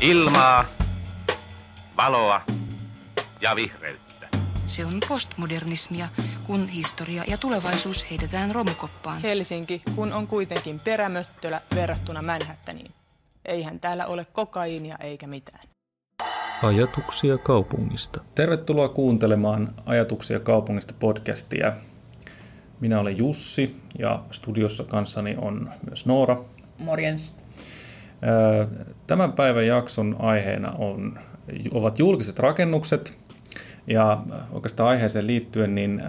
Ilmaa, valoa ja vihreyttä. Se on postmodernismia, kun historia ja tulevaisuus heitetään romukoppaan. Helsinki, kun on kuitenkin perämöttölä verrattuna Manhattaniin. Eihän täällä ole kokaiinia eikä mitään. Ajatuksia kaupungista. Tervetuloa kuuntelemaan Ajatuksia kaupungista podcastia. Minä olen Jussi ja studiossa kanssani on myös Noora. Morjens. Tämän päivän jakson aiheena on, ovat julkiset rakennukset. Ja oikeastaan aiheeseen liittyen niin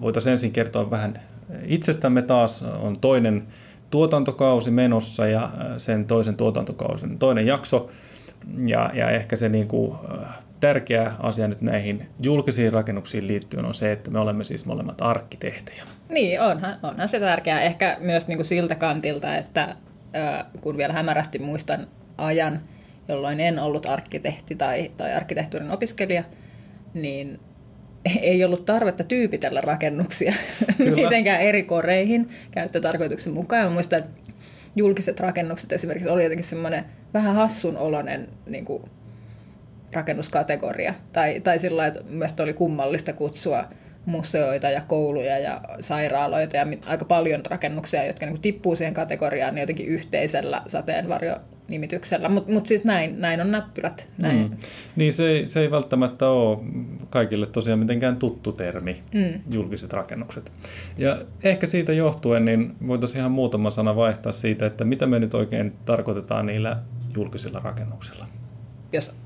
voitaisiin ensin kertoa vähän itsestämme taas. On toinen tuotantokausi menossa ja sen toisen tuotantokausen toinen jakso. Ja, ja ehkä se niin kuin, tärkeä asia nyt näihin julkisiin rakennuksiin liittyen on se, että me olemme siis molemmat arkkitehtejä. Niin, onhan, onhan se tärkeää. Ehkä myös niin kuin siltä kantilta, että kun vielä hämärästi muistan ajan, jolloin en ollut arkkitehti tai, tai arkkitehtuurin opiskelija, niin ei ollut tarvetta tyypitellä rakennuksia mitenkään eri koreihin käyttötarkoituksen mukaan. Mä muistan, että julkiset rakennukset esimerkiksi oli jotenkin semmoinen vähän hassun oloinen niin kuin, rakennuskategoria. Tai, tai sillä että mielestäni oli kummallista kutsua museoita ja kouluja ja sairaaloita ja aika paljon rakennuksia, jotka niin tippuu siihen kategoriaan niin jotenkin yhteisellä sateenvarjo-nimityksellä. Mutta mut siis näin, näin on näppylät. Näin. Mm. Niin se ei, se ei välttämättä ole kaikille tosiaan mitenkään tuttu termi, mm. julkiset rakennukset. Ja ehkä siitä johtuen niin voitaisiin ihan muutama sana vaihtaa siitä, että mitä me nyt oikein tarkoitetaan niillä julkisilla rakennuksilla. Jos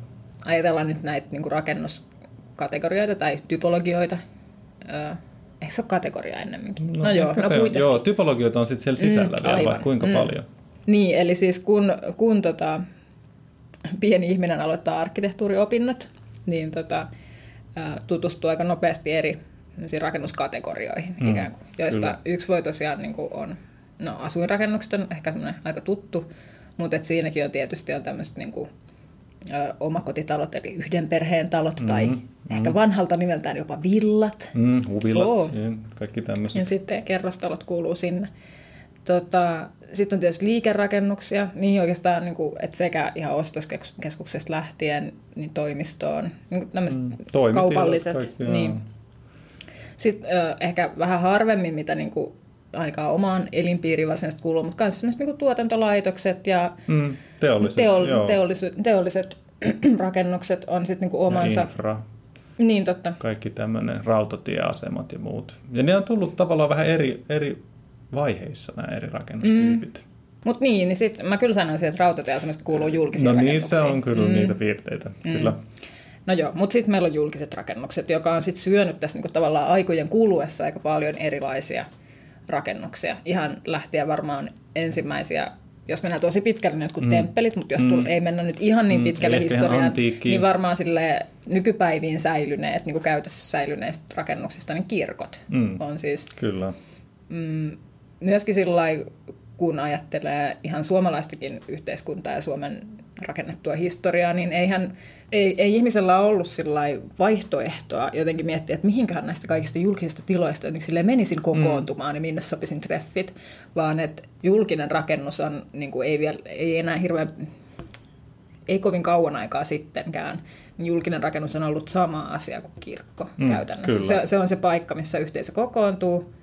ajatellaan nyt näitä niin rakennuskategorioita tai typologioita, Öö, eikö se ole kategoria ennemminkin? No, no joo, no se, kuitenkin. Joo, typologioita on sitten siellä sisällä mm, vielä, vai kuinka mm. paljon? Niin, eli siis kun, kun tota, pieni ihminen aloittaa arkkitehtuuriopinnot, niin tota, tutustuu aika nopeasti eri rakennuskategorioihin, mm, ikään kuin, joista kyllä. yksi voi tosiaan niin kuin on, no asuinrakennukset on ehkä aika tuttu, mutta et siinäkin on tietysti on tämmöistä niin kuin, omakotitalot, eli yhden perheen talot, mm, tai mm. ehkä vanhalta nimeltään jopa villat. Mm, huvilat, oh. kaikki tämmöiset. Ja sitten kerrostalot kuuluu sinne. Tota, sitten on tietysti liikerakennuksia, niihin oikeastaan niin kuin, että sekä ihan ostoskeskuksesta lähtien niin toimistoon, niin tämmöiset mm, kaupalliset. Kaikki, niin. Sitten ö, ehkä vähän harvemmin, mitä niin kuin, ainakaan omaan elinpiiriin varsinaisesti kuuluu, mutta myös niin tuotantolaitokset ja mm, teolliset, teol, teolliset, teolliset rakennukset on sitten niin omansa. Ja infra. Niin, totta. Kaikki tämmöinen rautatieasemat ja muut. Ja ne on tullut tavallaan vähän eri, eri vaiheissa nämä eri rakennustyypit. Mm. Mutta niin, niin sit mä kyllä sanoisin, että rautatieasemat kuuluu julkisiin No niissä on kyllä mm. niitä piirteitä, mm. kyllä. No joo, mutta sitten meillä on julkiset rakennukset, joka on sitten syönyt tässä niinku tavallaan aikojen kuluessa aika paljon erilaisia rakennuksia. Ihan lähtien varmaan ensimmäisiä jos mennään tosi pitkälle, niin jotkut mm. temppelit, mutta jos mm. ei mennä nyt ihan niin mm. pitkälle mm. historiaan, niin varmaan sille nykypäiviin säilyneet, niin kuin käytössä säilyneistä rakennuksista, niin kirkot mm. on siis... Kyllä. Mm, myöskin sillä kun ajattelee ihan suomalaistakin yhteiskuntaa ja Suomen rakennettua historiaa, niin eihän ei, ei ihmisellä ollut vaihtoehtoa jotenkin miettiä, että mihinkähän näistä kaikista julkisista tiloista jotenkin menisin kokoontumaan mm. ja minne sopisin treffit, vaan että julkinen rakennus on, niin kuin ei, vielä, ei enää hirveän, ei kovin kauan aikaa sittenkään, niin julkinen rakennus on ollut sama asia kuin kirkko mm, käytännössä. Se, se on se paikka, missä yhteisö kokoontuu,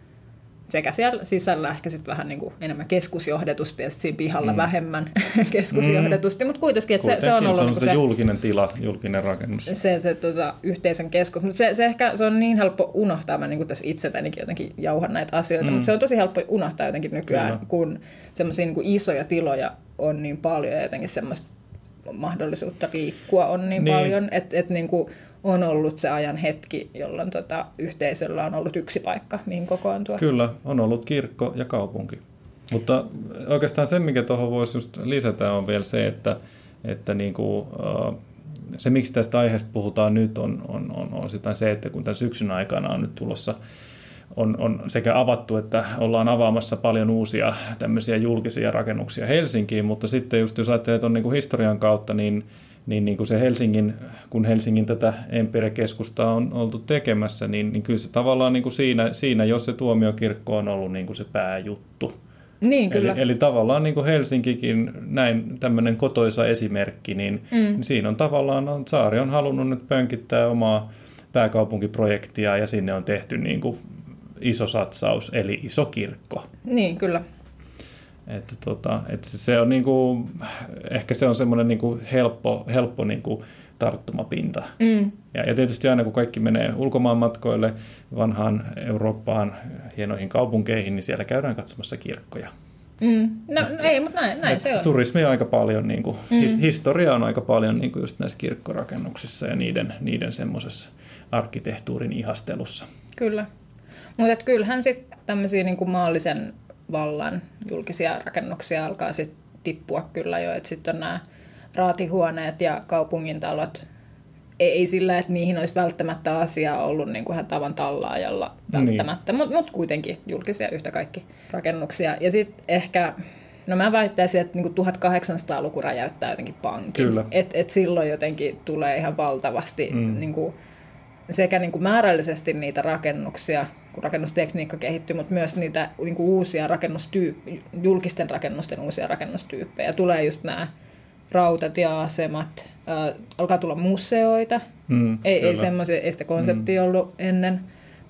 sekä siellä sisällä ehkä sitten vähän niin kuin enemmän keskusjohdetusti ja sitten siinä pihalla mm. vähemmän keskusjohdetusti, mm. mutta kuitenkin, että se, se on ollut se, on niin se julkinen tila, julkinen rakennus. Se, se tota, yhteisön keskus, mutta se, se ehkä se on niin helppo unohtaa, mä niin kuin tässä itseltänikin jotenkin jauhan näitä asioita, mm. mutta se on tosi helppo unohtaa jotenkin nykyään, Kyllä. kun semmoisia niin isoja tiloja on niin paljon ja jotenkin semmoista mahdollisuutta liikkua on niin, niin. paljon, että et, niin kuin on ollut se ajan hetki, jolloin tota, yhteisöllä on ollut yksi paikka, mihin kokoontua. Kyllä, on ollut kirkko ja kaupunki. Mutta oikeastaan se, mikä tuohon voisi just lisätä, on vielä se, että, että niin kuin, se, miksi tästä aiheesta puhutaan nyt, on, on, on, on sitä se, että kun tämän syksyn aikana on nyt tulossa on, on sekä avattu, että ollaan avaamassa paljon uusia tämmöisiä julkisia rakennuksia Helsinkiin, mutta sitten just jos ajattelee tuon niin historian kautta, niin niin, niin kuin se Helsingin, kun Helsingin tätä Empire-keskusta on oltu tekemässä, niin, niin kyllä se tavallaan niin kuin siinä, siinä, jos se tuomiokirkko on ollut niin kuin se pääjuttu, Niin, kyllä. Eli, eli tavallaan niin kuin Helsinkikin, näin tämmöinen kotoisa esimerkki, niin, mm. niin siinä on tavallaan, on, Saari on halunnut nyt pönkittää omaa pääkaupunkiprojektia ja sinne on tehty niin kuin iso satsaus, eli iso kirkko. Niin, kyllä. Että tota, että se on niin kuin, ehkä se on semmoinen niin kuin helppo, helppo niin kuin tarttumapinta. Mm. Ja, ja tietysti aina kun kaikki menee ulkomaanmatkoille vanhaan Eurooppaan, hienoihin kaupunkeihin, niin siellä käydään katsomassa kirkkoja. Mm. No, no ei, mutta näin, näin se on. Turismi on aika paljon, niin kuin, mm. historia on aika paljon niin kuin just näissä kirkkorakennuksissa ja niiden, niiden semmoisessa arkkitehtuurin ihastelussa. Kyllä. Mutta kyllähän sitten tämmöisiä niin maallisen vallan julkisia rakennuksia alkaa sitten tippua kyllä jo, että sitten on nämä raatihuoneet ja kaupungintalot. Ei, ei sillä, että niihin olisi välttämättä asiaa ollut niin kuin tavan tallaajalla välttämättä, niin. mutta mut kuitenkin julkisia yhtä kaikki rakennuksia. Ja sitten ehkä, no mä väittäisin, että niin 1800-luku räjäyttää jotenkin pankin. Kyllä. Et, et silloin jotenkin tulee ihan valtavasti mm. niin kuin, sekä niin kuin määrällisesti niitä rakennuksia, kun rakennustekniikka kehittyy, mutta myös niitä niin kuin uusia rakennustyyppejä, julkisten rakennusten uusia rakennustyyppejä. Tulee just nämä rautatieasemat, äh, alkaa tulla museoita, mm, ei, ei, semmoisia, ei sitä konseptia mm. ollut ennen,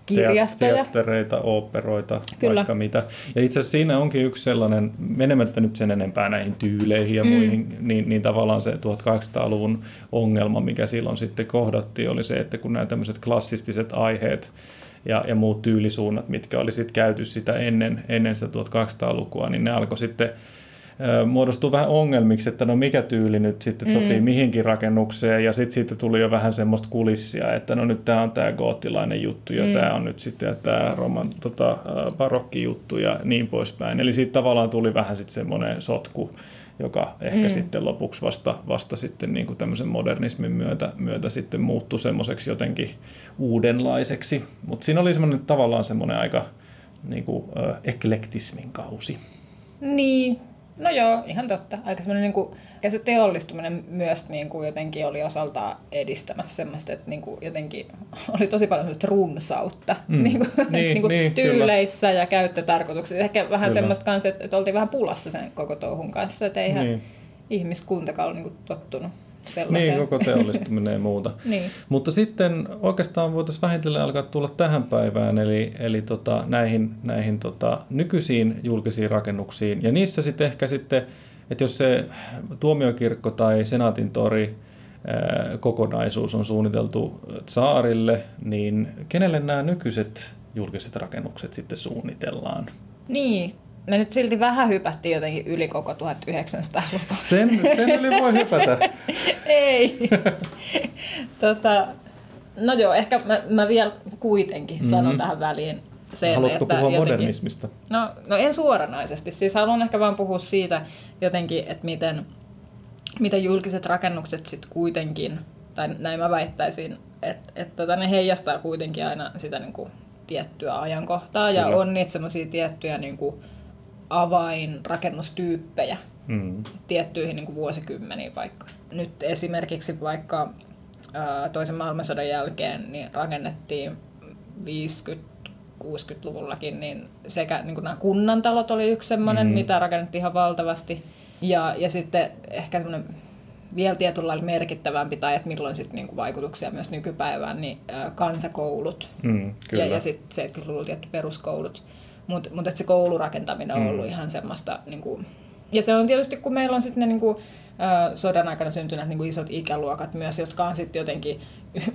kirjastoja. Teattereita, oopperoita, kyllä. vaikka mitä. Ja itse asiassa siinä onkin yksi sellainen, menemättä nyt sen enempää näihin tyyleihin ja mm. muihin, niin, niin tavallaan se 1800-luvun ongelma, mikä silloin sitten kohdattiin, oli se, että kun nämä tämmöiset klassistiset aiheet ja, ja muut tyylisuunnat, mitkä oli sitten käyty sitä ennen, ennen sitä 1200-lukua, niin ne alkoi sitten muodostuu vähän ongelmiksi, että no mikä tyyli nyt sitten mm. sopii mihinkin rakennukseen, ja sitten siitä tuli jo vähän semmoista kulissia, että no nyt tämä on tämä goottilainen juttu, ja mm. tämä on nyt sitten tämä roman, tota, barokkijuttu ja niin poispäin. Eli siitä tavallaan tuli vähän sitten semmoinen sotku, joka ehkä mm. sitten lopuksi vasta, vasta sitten niin kuin tämmöisen modernismin myötä, myötä sitten muuttui semmoiseksi jotenkin uudenlaiseksi. Mutta siinä oli semmoinen tavallaan semmoinen aika niin kuin, äh, eklektismin kausi. Niin, No joo, ihan totta. Aika semmoinen niin kuin, se teollistuminen myös niin kuin jotenkin oli osaltaan edistämässä semmoista, että niin kuin jotenkin oli tosi paljon semmoista runsautta mm. niin kuin, niin, niin kuin niin, tyyleissä kyllä. ja käyttötarkoituksissa. Ehkä vähän kyllä. semmoista kanssa, että, että oltiin vähän pulassa sen koko touhun kanssa, että eihän niin. ihmiskuntakaan ole niin kuin tottunut sellaiseen. Niin, koko teollistuminen ja muuta. niin. Mutta sitten oikeastaan voitaisiin vähitellen alkaa tulla tähän päivään, eli, eli tota, näihin, näihin tota, nykyisiin julkisiin rakennuksiin. Ja niissä sitten ehkä sitten, että jos se tuomiokirkko tai senaatin tori ää, kokonaisuus on suunniteltu saarille, niin kenelle nämä nykyiset julkiset rakennukset sitten suunnitellaan? Niin, me nyt silti vähän hypättiin jotenkin yli koko 1900-luvun. Sen, sen yli voi hypätä. Ei. tota, no joo, ehkä mä, mä vielä kuitenkin mm-hmm. sanon tähän väliin sen, Haluatko että puhua jotenkin, modernismista? No, no en suoranaisesti. Siis haluan ehkä vaan puhua siitä jotenkin, että miten, miten julkiset rakennukset sitten kuitenkin, tai näin mä väittäisin, että, että tota, ne heijastaa kuitenkin aina sitä niin kuin, tiettyä ajankohtaa ja Kyllä. on niitä semmoisia tiettyjä niin kuin, avainrakennustyyppejä mm. tiettyihin niin kuin vuosikymmeniin vaikka. Nyt esimerkiksi vaikka ää, toisen maailmansodan jälkeen niin rakennettiin 50-60-luvullakin, niin sekä niin kuin nämä kunnantalot oli yksi semmoinen, mm. mitä rakennettiin ihan valtavasti. Ja, ja sitten ehkä semmoinen vielä tietyllä lailla merkittävämpi, tai että milloin sitten niinku vaikutuksia myös nykypäivään, niin kansakoulut mm, ja, ja sitten 70-luvulla tietty peruskoulut. Mutta mut se koulurakentaminen on mm. ollut ihan semmoista... Niin kuin, ja se on tietysti, kun meillä on sitten ne niin kuin, äh, sodan aikana syntyneet niin kuin isot ikäluokat myös, jotka on sitten jotenkin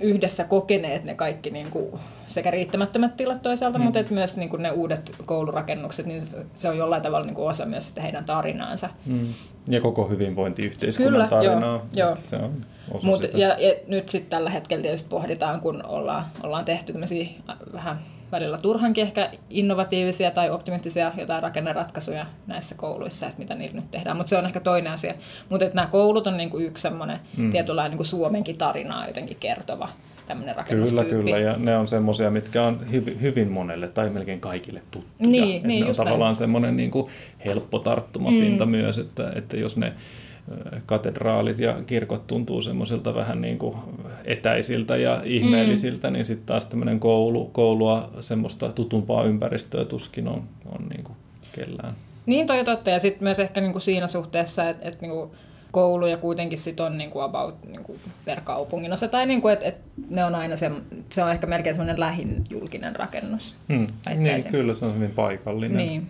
yhdessä kokeneet ne kaikki niin kuin, sekä riittämättömät tilat toisaalta, mm. mutta et myös niin kuin ne uudet koulurakennukset, niin se, se on jollain tavalla niin kuin osa myös sitä heidän tarinaansa. Mm. Ja koko hyvinvointiyhteiskunnan Kyllä, tarinaa. Joo, joo. Se on osa Mut, sitä. Ja, ja nyt sitten tällä hetkellä tietysti pohditaan, kun ollaan, ollaan tehty tämmöisiä vähän välillä turhankin ehkä innovatiivisia tai optimistisia jotain rakenneratkaisuja näissä kouluissa, että mitä niillä nyt tehdään. Mutta se on ehkä toinen asia. Mutta nämä koulut on niinku yksi semmoinen mm. tietynlainen niinku Suomenkin tarinaa jotenkin kertova tämmöinen Kyllä, kyllä. Ja ne on semmoisia, mitkä on hyvin, hyvin monelle tai melkein kaikille tuttuja. Niin, niin, ne on tavallaan semmoinen niin kuin helppo tarttumapinta mm. myös, että, että jos ne katedraalit ja kirkot tuntuu semmoisilta vähän niin kuin etäisiltä ja ihmeellisiltä, mm. niin sitten taas tämmöinen koulu, koulua, semmoista tutumpaa ympäristöä tuskin on, on niin kuin kellään. Niin toi totta, ja sitten myös ehkä niinku siinä suhteessa, että et niinku kouluja kuitenkin sit on niinku about niinku per kaupungin osa, tai niinku, että et ne on aina se, se on ehkä melkein semmoinen lähin julkinen rakennus. Hmm. Niin, kyllä se on hyvin paikallinen. Niin.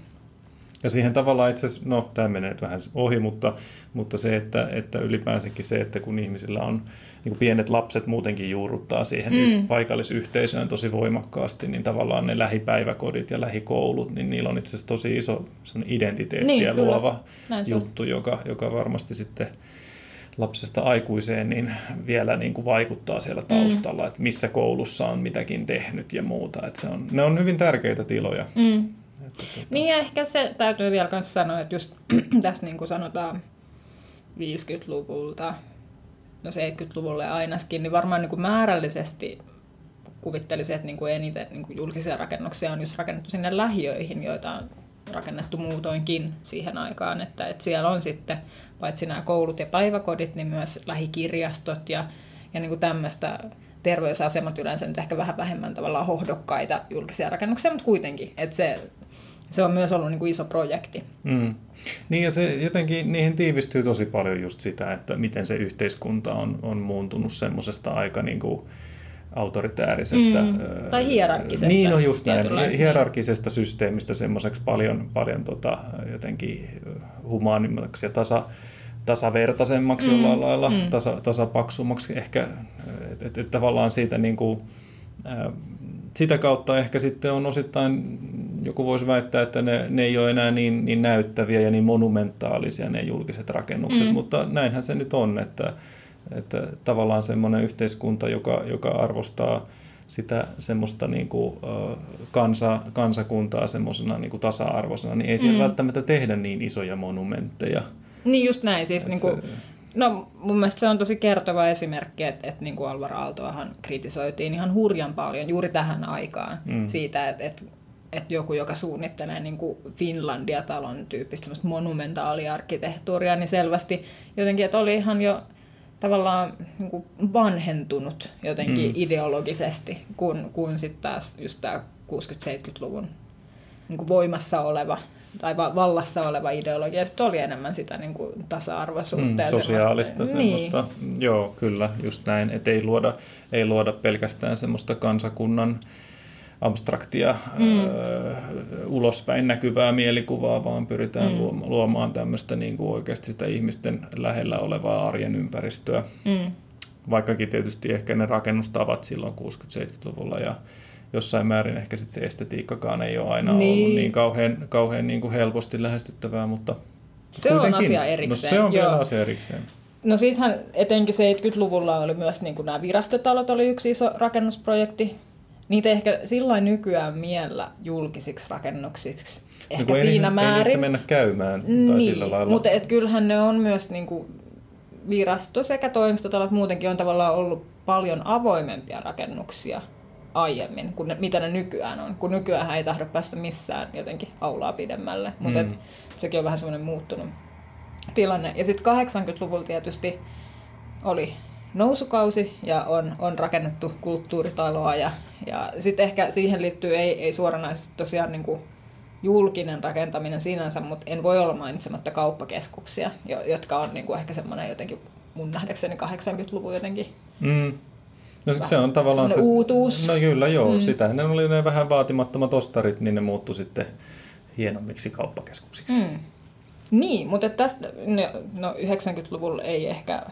Ja siihen tavallaan itse asiassa, no tämä menee nyt vähän ohi, mutta, mutta se, että, että ylipäänsäkin se, että kun ihmisillä on niin kuin pienet lapset muutenkin juurruttaa siihen mm. paikallisyhteisöön tosi voimakkaasti, niin tavallaan ne lähipäiväkodit ja lähikoulut, niin niillä on itse asiassa tosi iso identiteettiä Niin, kyllä. luova juttu, joka, joka varmasti sitten lapsesta aikuiseen niin vielä niin kuin vaikuttaa siellä taustalla, mm. että missä koulussa on mitäkin tehnyt ja muuta. Että se on, ne on hyvin tärkeitä tiloja. Mm. Tota, Niin ja ehkä se täytyy vielä myös sanoa, että just tässä niin kuin sanotaan 50-luvulta, no 70-luvulle ainakin, niin varmaan niin kuin määrällisesti kuvittelisin, että niin kuin eniten niin kuin julkisia rakennuksia on just rakennettu sinne lähiöihin, joita on rakennettu muutoinkin siihen aikaan, että, että siellä on sitten paitsi nämä koulut ja päiväkodit, niin myös lähikirjastot ja, ja niin kuin tämmöistä terveysasemat yleensä nyt ehkä vähän vähemmän tavallaan hohdokkaita julkisia rakennuksia, mutta kuitenkin, että se, se on myös ollut niin kuin iso projekti. Mm. Niin ja se jotenkin, niihin tiivistyy tosi paljon just sitä, että miten se yhteiskunta on, on muuntunut semmoisesta aika niin kuin autoritäärisestä... Mm. ö, Tai hierarkkisesta Niin, no just näin. tietynlainen, Hierarkkisesta systeemistä semmoiseksi paljon, paljon tota, jotenkin humaanimmaksi ja tasa, tasavertaisemmaksi mm. jollain lailla, Mm. tasa, tasapaksummaksi ehkä, että et, et tavallaan siitä niin kuin, sitä kautta ehkä sitten on osittain, joku voisi väittää, että ne, ne ei ole enää niin, niin näyttäviä ja niin monumentaalisia ne julkiset rakennukset, Mm. mutta näinhän se nyt on, että, että tavallaan semmoinen yhteiskunta, joka, joka arvostaa sitä semmoista niin kuin, kansa, kansakuntaa semmoisena niin kuin tasa-arvoisena, niin ei siellä Mm. välttämättä tehdä niin isoja monumentteja. Niin just näin, siis Et niin kuin, se- no mun mielestä se on tosi kertova esimerkki, että, että niin kuin Alvar Aaltoahan kritisoitiin ihan hurjan paljon juuri tähän aikaan Mm. siitä, että, että että joku, joka suunnittelee niin kuin Finlandia-talon tyyppistä monumentaaliarkkitehtuuria, niin selvästi jotenkin, että oli ihan jo tavallaan niin kuin vanhentunut jotenkin Mm. ideologisesti, kun, kun sitten taas just tämä 60-70-luvun niin kuin voimassa oleva tai va- vallassa oleva ideologia, sitten oli enemmän sitä niin kuin tasa-arvoisuutta. Mm, ja sosiaalista semmoista- semmoista. Niin. Joo, kyllä, just näin. Että ei luoda, ei luoda pelkästään semmoista kansakunnan abstraktia, mm. ö, ulospäin näkyvää mielikuvaa, vaan pyritään mm. luoma- luomaan tämmöistä niin kuin oikeasti sitä ihmisten lähellä olevaa arjen ympäristöä. Mm. Vaikkakin tietysti ehkä ne rakennustavat silloin 60-70-luvulla ja jossain määrin ehkä sit se estetiikkakaan ei ole aina niin. Ollut niin kauhean, kauhean niin kuin helposti lähestyttävää, mutta Se on kuitenkin. asia erikseen. No se on vielä asia erikseen. No siitähän etenkin 70-luvulla oli myös niin kuin nämä virastotalot oli yksi iso rakennusprojekti. Niitä ei ehkä silloin nykyään miellä julkisiksi rakennuksiksi. Ehkä No ei siinä Ei niissä määrin. mennä käymään tai sillä lailla. mutta et kyllähän ne on myös niin kuin virasto sekä toimistotalot muutenkin on tavallaan ollut paljon avoimempia rakennuksia aiemmin, kuin ne, mitä ne nykyään on. Kun nykyään ei tahdo päästä missään jotenkin aulaa pidemmälle, mutta Mm. sekin on vähän semmoinen muuttunut tilanne. Ja sitten 80-luvulla tietysti oli nousukausi ja on, on rakennettu kulttuuritaloa ja, ja sitten ehkä siihen liittyy ei, ei suoranaisesti tosiaan niin kuin julkinen rakentaminen sinänsä, mutta en voi olla mainitsematta kauppakeskuksia, jo- jotka on niin kuin ehkä semmoinen jotenkin mun nähdäkseni 80-luvun jotenkin. Mm. No, se on tavallaan se... Uutuus. No kyllä, joo. Mm. Mm. Sitä ne oli ne vähän vaatimattomat ostarit, niin ne muuttui sitten hienommiksi kauppakeskuksiksi. Mm. Niin, mutta tästä no, no 90-luvulla ei ehkä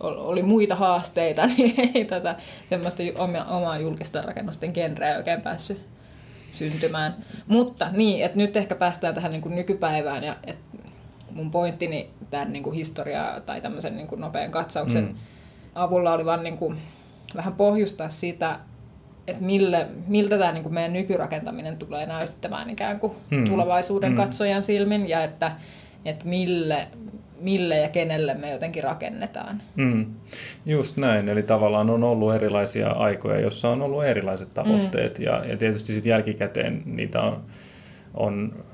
oli muita haasteita, niin ei tätä semmoista omaa julkista rakennusten genreä oikein päässyt syntymään. Mutta niin, että nyt ehkä päästään tähän niin kuin nykypäivään ja et mun pointtini tämän niin kuin historiaa tai tämmöisen niin kuin nopean katsauksen Mm. avulla oli vaan niin kuin vähän pohjustaa sitä, että mille, miltä tämä niin kuin meidän nykyrakentaminen tulee näyttämään ikään kuin Mm. tulevaisuuden mm. katsojan silmin ja että, että mille, mille ja kenelle me jotenkin rakennetaan. Mm. Just näin, eli tavallaan on ollut erilaisia aikoja, joissa on ollut erilaiset tavoitteet mm. ja, ja tietysti sitten jälkikäteen niitä on, on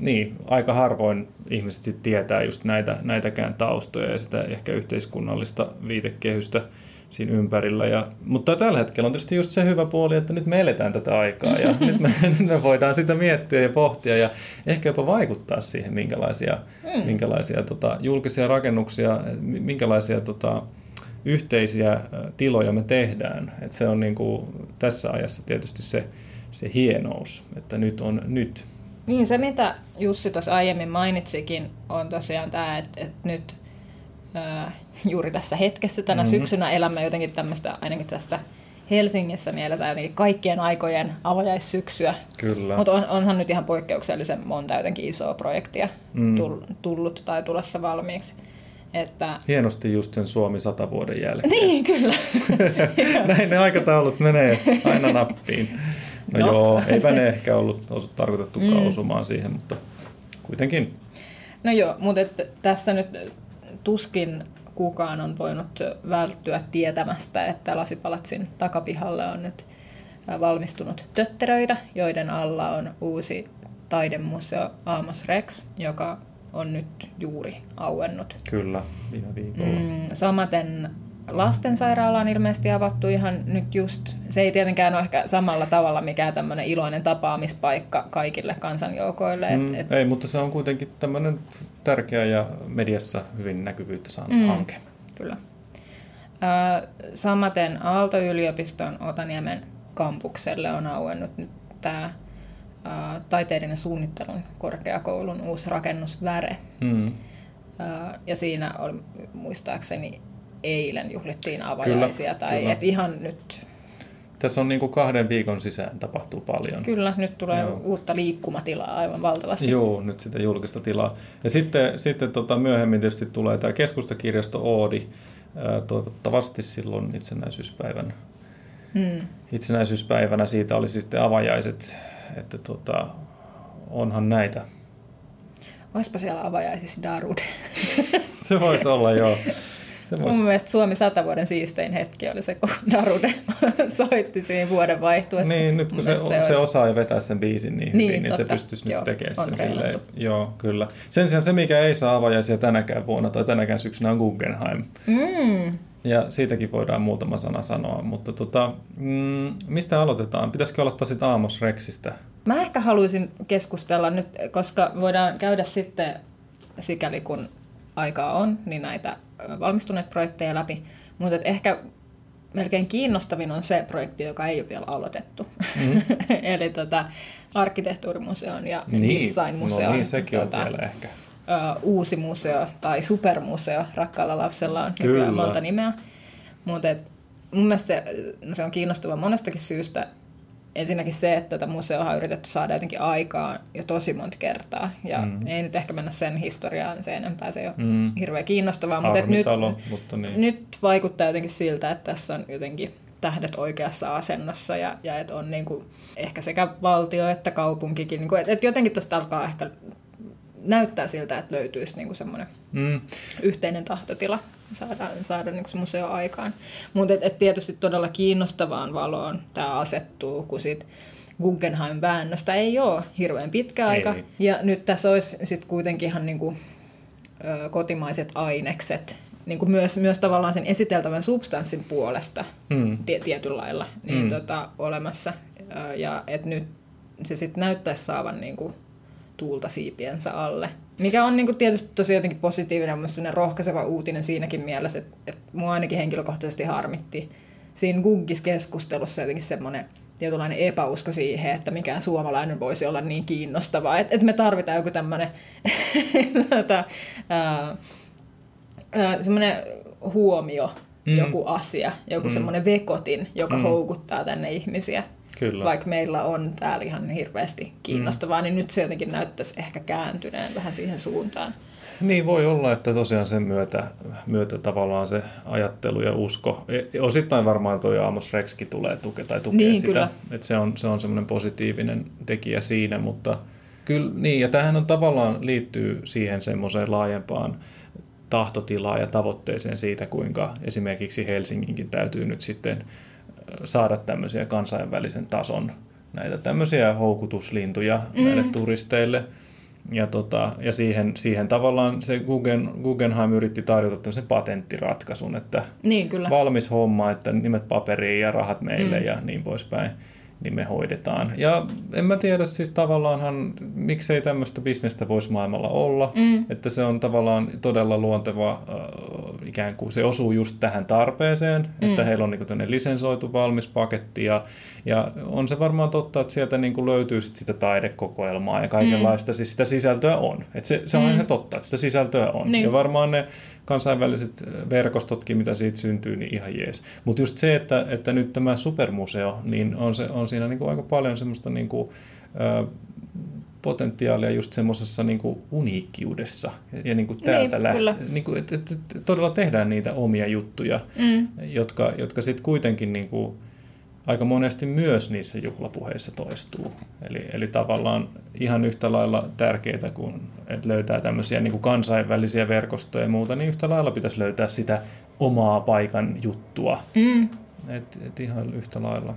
niin, aika harvoin ihmiset sit tietää just näitä, näitäkään taustoja ja sitä ehkä yhteiskunnallista viitekehystä siinä ympärillä. Ja, mutta tällä hetkellä on tietysti just se hyvä puoli, että nyt me eletään tätä aikaa ja nyt, me, nyt me voidaan sitä miettiä ja pohtia ja ehkä jopa vaikuttaa siihen, minkälaisia, mm. minkälaisia tota, julkisia rakennuksia, minkälaisia tota, yhteisiä tiloja me tehdään. Et se on niin kuin, tässä ajassa tietysti se, se hienous, että nyt on nyt. Niin, se mitä Jussi tuossa aiemmin mainitsikin, on tosiaan tämä, että, että nyt ää, juuri tässä hetkessä tänä mm-hmm. syksynä elämme jotenkin tämmöistä, ainakin tässä Helsingissä, niin eletään jotenkin kaikkien aikojen avajaissyksyä. Kyllä. Mutta on, onhan nyt ihan poikkeuksellisen monta jotenkin isoa projektia mm. tullut tai tulossa valmiiksi. Että... Hienosti just sen Suomi sata vuoden jälkeen. Niin, kyllä. Näin ne aikataulut menee aina nappiin. No, no. joo, eipä ne ehkä ollut tarkoitettukaan mm. osumaan siihen, mutta kuitenkin. No joo, mutta tässä nyt tuskin kukaan on voinut välttyä tietämästä, että Lasipalatsin takapihalle on nyt valmistunut tötteröitä, joiden alla on uusi taidemuseo Amos Rex, joka on nyt juuri auennut. Kyllä, viime viikolla. Mm, samaten lastensairaala on ilmeisesti avattu ihan nyt just, se ei tietenkään ole ehkä samalla tavalla mikään tämmöinen iloinen tapaamispaikka kaikille kansanjoukoille. Mm, et, ei, mutta se on kuitenkin tämmöinen tärkeä ja mediassa hyvin näkyvyyttä saanut mm, hanke. Kyllä. samaten Aalto-yliopiston Otaniemen kampukselle on auennut nyt tämä taiteiden ja suunnittelun korkeakoulun uusi rakennus Väre. Mm. ja siinä oli muistaakseni eilen juhlittiin avajaisia. Kyllä, tai kyllä. Et ihan nyt... Tässä on niin kuin kahden viikon sisään tapahtuu paljon. Kyllä, nyt tulee Joo. uutta liikkumatilaa aivan valtavasti. Joo, nyt sitä julkista tilaa. Ja sitten, sitten tota, myöhemmin tietysti tulee tämä keskustakirjasto Oodi, toivottavasti silloin itsenäisyyspäivän, hmm. itsenäisyyspäivänä siitä oli sitten avajaiset, että tota, onhan näitä. Olisipa siellä avajaisissa Darude. Se voisi olla, joo. Se vois... Mun mielestä Suomi sata vuoden siistein hetki oli se, kun Darude soitti siinä vuoden vaihtuessa. Niin, nyt kun se, se, se osaa jo vetää sen biisin niin, niin hyvin, niin, niin se pystyisi Joo, nyt tekemään sen silleen. Joo, kyllä. Sen sijaan se, mikä ei saa avajaisia tänäkään vuonna tai tänäkään syksynä on Guggenheim. Mm. Ja siitäkin voidaan muutama sana sanoa, mutta tota, mm, mistä aloitetaan? Pitäisikö aloittaa sitten Aamos Rexistä? Mä ehkä haluaisin keskustella nyt, koska voidaan käydä sitten sikäli kun aikaa on, niin näitä valmistuneet projekteja läpi. Mutta ehkä melkein kiinnostavin on se projekti, joka ei ole vielä aloitettu. Mm. Eli tota, arkkitehtuurimuseon ja niin. designmuseon. No niin, sekin tota, on vielä ehkä. Ö, uusi museo tai supermuseo. Rakkaalla lapsella on nykyään monta nimeä. Mutta mun mielestä se, no se on kiinnostava monestakin syystä ensinnäkin se, että tätä museoa on yritetty saada jotenkin aikaan jo tosi monta kertaa. Ja mm. ei nyt ehkä mennä sen historiaan sen enempää, se ei ole mm. hirveän kiinnostavaa. Mutta nyt, mutta niin. nyt vaikuttaa jotenkin siltä, että tässä on jotenkin tähdet oikeassa asennossa ja, ja että on niin kuin ehkä sekä valtio että kaupunkikin. Niin kuin, että, että jotenkin tästä alkaa ehkä näyttää siltä, että löytyisi niin kuin semmoinen mm. yhteinen tahtotila saada, saada niin se museo aikaan. Mutta et, et tietysti todella kiinnostavaan valoon tämä asettuu, kun sit Guggenheim-väännöstä ei ole hirveän pitkä aika. Ei. Ja nyt tässä olisi sitten kuitenkin ihan niin kuin, ö, kotimaiset ainekset, niin kuin myös, myös tavallaan sen esiteltävän substanssin puolesta mm. tie, tietyllä lailla niin, mm. tota, olemassa. Ja että nyt se sitten näyttäisi saavan niin kuin, tuulta siipiensä alle. Mikä on niin kuin tietysti tosi jotenkin positiivinen ja rohkaiseva uutinen siinäkin mielessä, että, että mua ainakin henkilökohtaisesti harmitti siinä Guggis-keskustelussa jotenkin semmoinen tietynlainen epäusko siihen, että mikään suomalainen voisi olla niin kiinnostavaa. Että et me tarvitaan joku tämmöinen tota, semmoinen huomio, mm. joku asia, joku mm. semmoinen vekotin, joka mm. houkuttaa tänne ihmisiä. Kyllä. Vaikka meillä on täällä ihan hirveästi kiinnostavaa, mm. niin nyt se jotenkin näyttäisi ehkä kääntyneen vähän siihen suuntaan. Niin voi olla, että tosiaan sen myötä, myötä tavallaan se ajattelu ja usko, e, osittain varmaan tuo Amos Rexkin tulee tukea tai tukea niin, sitä, kyllä. että se on, se on semmoinen positiivinen tekijä siinä, mutta kyllä niin, ja tämähän on tavallaan liittyy siihen semmoiseen laajempaan tahtotilaan ja tavoitteeseen siitä, kuinka esimerkiksi Helsinginkin täytyy nyt sitten saada tämmöisiä kansainvälisen tason näitä tämmöisiä houkutuslintuja mm. näille turisteille. ja, tota, ja siihen, siihen tavallaan se Guggen, Guggenheim yritti tarjota tämmöisen patenttiratkaisun, että Niin, kyllä. valmis homma, että nimet paperiin ja rahat meille Mm. ja niin poispäin, niin me hoidetaan. Ja en mä tiedä siis tavallaanhan, miksei tämmöistä bisnestä voisi maailmalla olla, Mm. että se on tavallaan todella luonteva, äh, ikään kuin se osuu just tähän tarpeeseen, mm. että heillä on niin tämmöinen lisensoitu valmis paketti ja, ja on se varmaan totta, että sieltä niin kuin löytyy sit sitä taidekokoelmaa ja kaikenlaista, mm. siis sitä sisältöä on. Et se, se on Mm. ihan totta, että sitä sisältöä on. Niin. Ja varmaan ne kansainväliset verkostotkin, mitä siitä syntyy, niin ihan jees. Mutta just se, että, että nyt tämä supermuseo, niin on, se, on siinä niin kuin aika paljon semmoista niin kuin, ö, potentiaalia just semmoisessa niin kuin uniikkiudessa. Ja, ja niin kuin täältä Niin, lähtee, niin kuin, että, että, että todella tehdään niitä omia juttuja, Mm. jotka, jotka sitten kuitenkin niin kuin, aika monesti myös niissä juhlapuheissa toistuu. Eli, eli tavallaan ihan yhtä lailla tärkeää kuin että löytää tämmöisiä niin kuin kansainvälisiä verkostoja ja muuta, niin yhtä lailla pitäisi löytää sitä omaa paikan juttua. Mm. Et, et ihan yhtä lailla.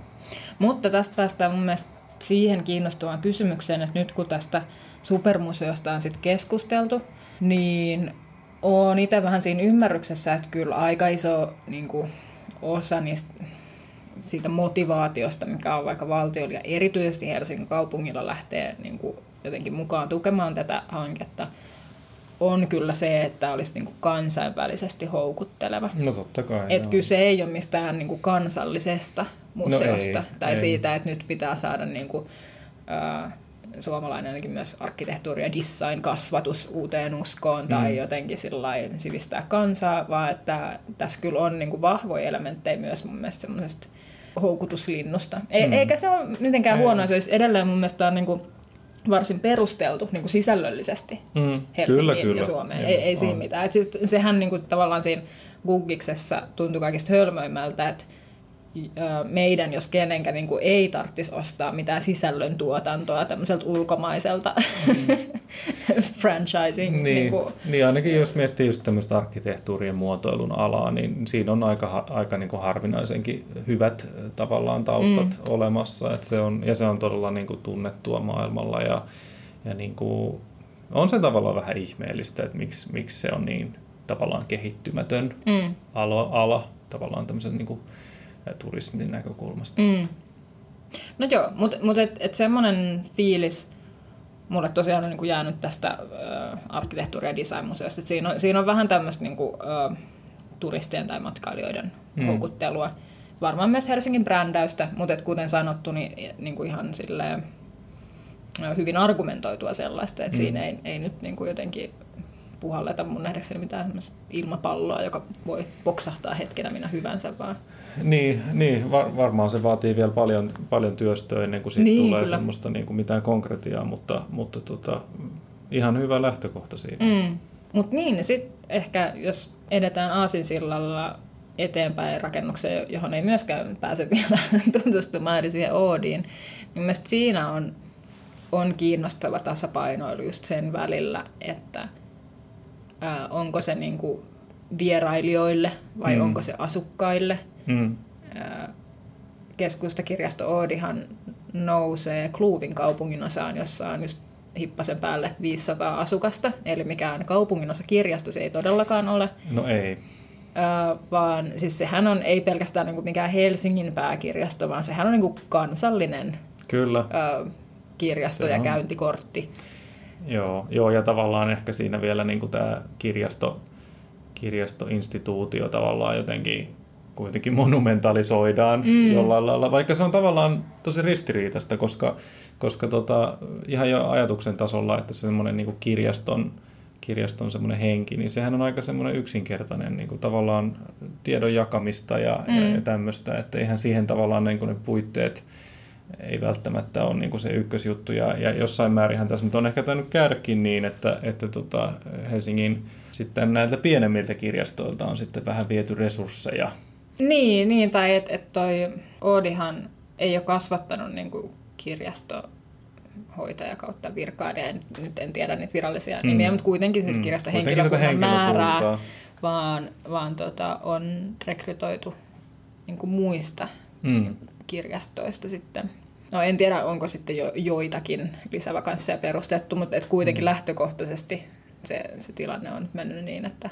Mutta tästä päästään mun mielestä siihen kiinnostavaan kysymykseen, että nyt kun tästä supermuseosta on sitten keskusteltu, niin on itse vähän siinä ymmärryksessä, että kyllä aika iso niin kuin, osa niistä siitä motivaatiosta, mikä on vaikka valtiolla ja erityisesti Helsingin kaupungilla lähtee niin kuin, jotenkin mukaan tukemaan tätä hanketta, on kyllä se, että olisi niin kuin kansainvälisesti houkutteleva. No totta kai. Et joo. kyse ei ole mistään niin kuin kansallisesta museosta No ei, tai ei. siitä, että nyt pitää saada niin kuin, ää, suomalainen jotenkin myös arkkitehtuuri- ja design-kasvatus uuteen uskoon tai Mm. jotenkin sillai sivistää kansaa, vaan että tässä kyllä on niin kuin vahvoja elementtejä myös mun mielestä semmoisesta houkutuslinnusta. E- Mm. Eikä se ole mitenkään Ei. huono, se olisi edelleen mun mielestä on niin kuin varsin perusteltu niin kuin sisällöllisesti. Mm, Helsinkiin kyllä, kyllä. ja Suomeen. Joo, ei, ei siinä mitään. Et siis, sehän niinku, tavallaan siinä Guggiksessa tuntui kaikista hölmöimmältä, että meidän, jos kenenkään niin kuin ei tarvitsisi ostaa mitään sisällön tuotantoa tämmöiseltä ulkomaiselta franchising. Niin, Niin kuin, niin ainakin jos miettii just tämmöistä arkkitehtuurien muotoilun alaa, niin siinä on aika, aika niin kuin harvinaisenkin hyvät tavallaan taustat mm. olemassa. Et se on, ja se on todella niin kuin tunnettua maailmalla ja, ja niin kuin, on se tavallaan vähän ihmeellistä, että miksi, miksi se on niin tavallaan kehittymätön mm, ala, ala tavallaan tämmöisen niin kuin, turismin näkökulmasta. mm. No joo, mutta mut et, et semmoinen fiilis mulle tosiaan on niin kuin jäänyt tästä ö, arkkitehtuuri- ja designmuseosta. että Siinä on, siinä on vähän tämmöistä niin kuin, ö, turistien tai matkailijoiden Mm. houkuttelua. Varmaan myös Helsingin brändäystä, mutta et kuten sanottu, niin, niin kuin ihan silleen, hyvin argumentoitua sellaista, että Mm. siinä ei, ei nyt niin kuin jotenkin puhalleta mun nähdäkseni mitään ilmapalloa, joka voi poksahtaa hetkenä minä hyvänsä, vaan Niin, niin var, varmaan se vaatii vielä paljon, paljon työstöä ennen kuin siitä Niin, tulee kyllä. semmoista niin kuin mitään konkretiaa, mutta, mutta tota, ihan hyvä lähtökohta siinä. Mm. Mutta niin, sitten ehkä jos edetään Aasinsillalla eteenpäin rakennukseen, johon ei myöskään pääse vielä tutustumaan eli siihen Oodiin, niin mielestäni siinä on, on kiinnostava tasapainoilu just sen välillä, että ää, onko se niinku vierailijoille vai Mm. onko se asukkaille. Mm. Keskustakirjasto Oodihan nousee Kluuvin kaupungin osaan, jossa on just hippasen päälle 500 asukasta, eli mikään kaupunginosa kirjasto se ei todellakaan ole, No ei. vaan siis sehän on ei pelkästään niinku mikään Helsingin pääkirjasto, vaan sehän on niinku kansallinen Kyllä. kirjasto Se ja on. käyntikortti. Joo, joo, ja tavallaan ehkä siinä vielä niin kuin tämä kirjasto, kirjastoinstituutio tavallaan jotenkin kuitenkin monumentalisoidaan mm. jollain lailla, vaikka se on tavallaan tosi ristiriitaista, koska, koska tota, ihan jo ajatuksen tasolla, että se semmoinen niin kirjaston, kirjaston semmoinen henki, niin sehän on aika semmoinen yksinkertainen niin kuin tavallaan tiedon jakamista ja, mm. ja, ja tämmöistä, että eihän siihen tavallaan niin kuin ne puitteet ei välttämättä ole niin kuin se ykkösjuttu. Ja, ja jossain määrinhän tässä nyt on ehkä tainnut käydäkin niin, että, että tota Helsingin sitten näiltä pienemmiltä kirjastoilta on sitten vähän viety resursseja. Niin, niin tai että et toi Oodihan ei ole kasvattanut niinku kirjastohoitaja kautta virkailija, en, nyt en tiedä niitä virallisia Mm. nimiä, mutta kuitenkin siis Mm. kirjastohenkilökunnan Kuitenkin tätä määrää, henkilökuntaa. vaan, vaan tota, on rekrytoitu niinku muista Mm. kirjastoista sitten. No en tiedä, onko sitten jo joitakin lisävakansseja perustettu, mutta et kuitenkin mm. lähtökohtaisesti se, se tilanne on mennyt niin, että,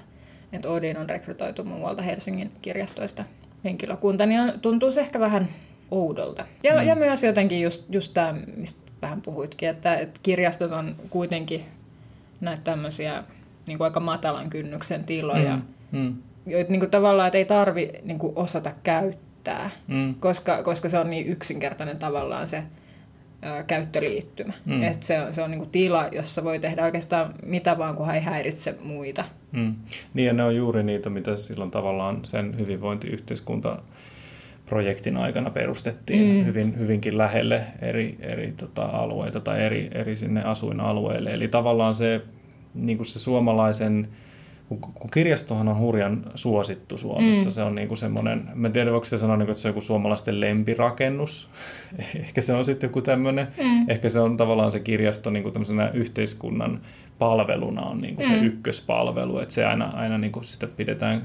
että Odin on rekrytoitu muualta Helsingin kirjastoista henkilökunta, niin on, tuntuu se ehkä vähän oudolta. Ja, mm. ja myös jotenkin just, just tämä, mistä vähän puhuitkin, että, että kirjastot on kuitenkin näitä tämmöisiä niin kuin aika matalan kynnyksen tiloja, mm. Mm. joita niin kuin tavallaan että ei tarvi niin kuin osata käyttää, mm. koska, koska se on niin yksinkertainen tavallaan se käyttöliittymä. Mm. Että se on, se on niin kuin tila, jossa voi tehdä oikeastaan mitä vaan, kunhan ei häiritse muita. Mm. Niin ja ne on juuri niitä, mitä silloin tavallaan sen hyvinvointiyhteiskunta projektin aikana perustettiin mm. hyvin, hyvinkin lähelle eri, eri tota, alueita tai eri, eri sinne asuinalueille. Eli tavallaan se, niin kuin se suomalaisen, kun, kun kirjastohan on hurjan suosittu Suomessa, mm. se on niin kuin semmoinen, mä en tiedä voiko sitä sanoa, niin kuin, että se on joku suomalaisten lempirakennus, ehkä se on sitten joku tämmöinen, mm. ehkä se on tavallaan se kirjasto niin kuin yhteiskunnan palveluna on niin kuin se mm. ykköspalvelu, että se aina, aina niin kuin sitä pidetään,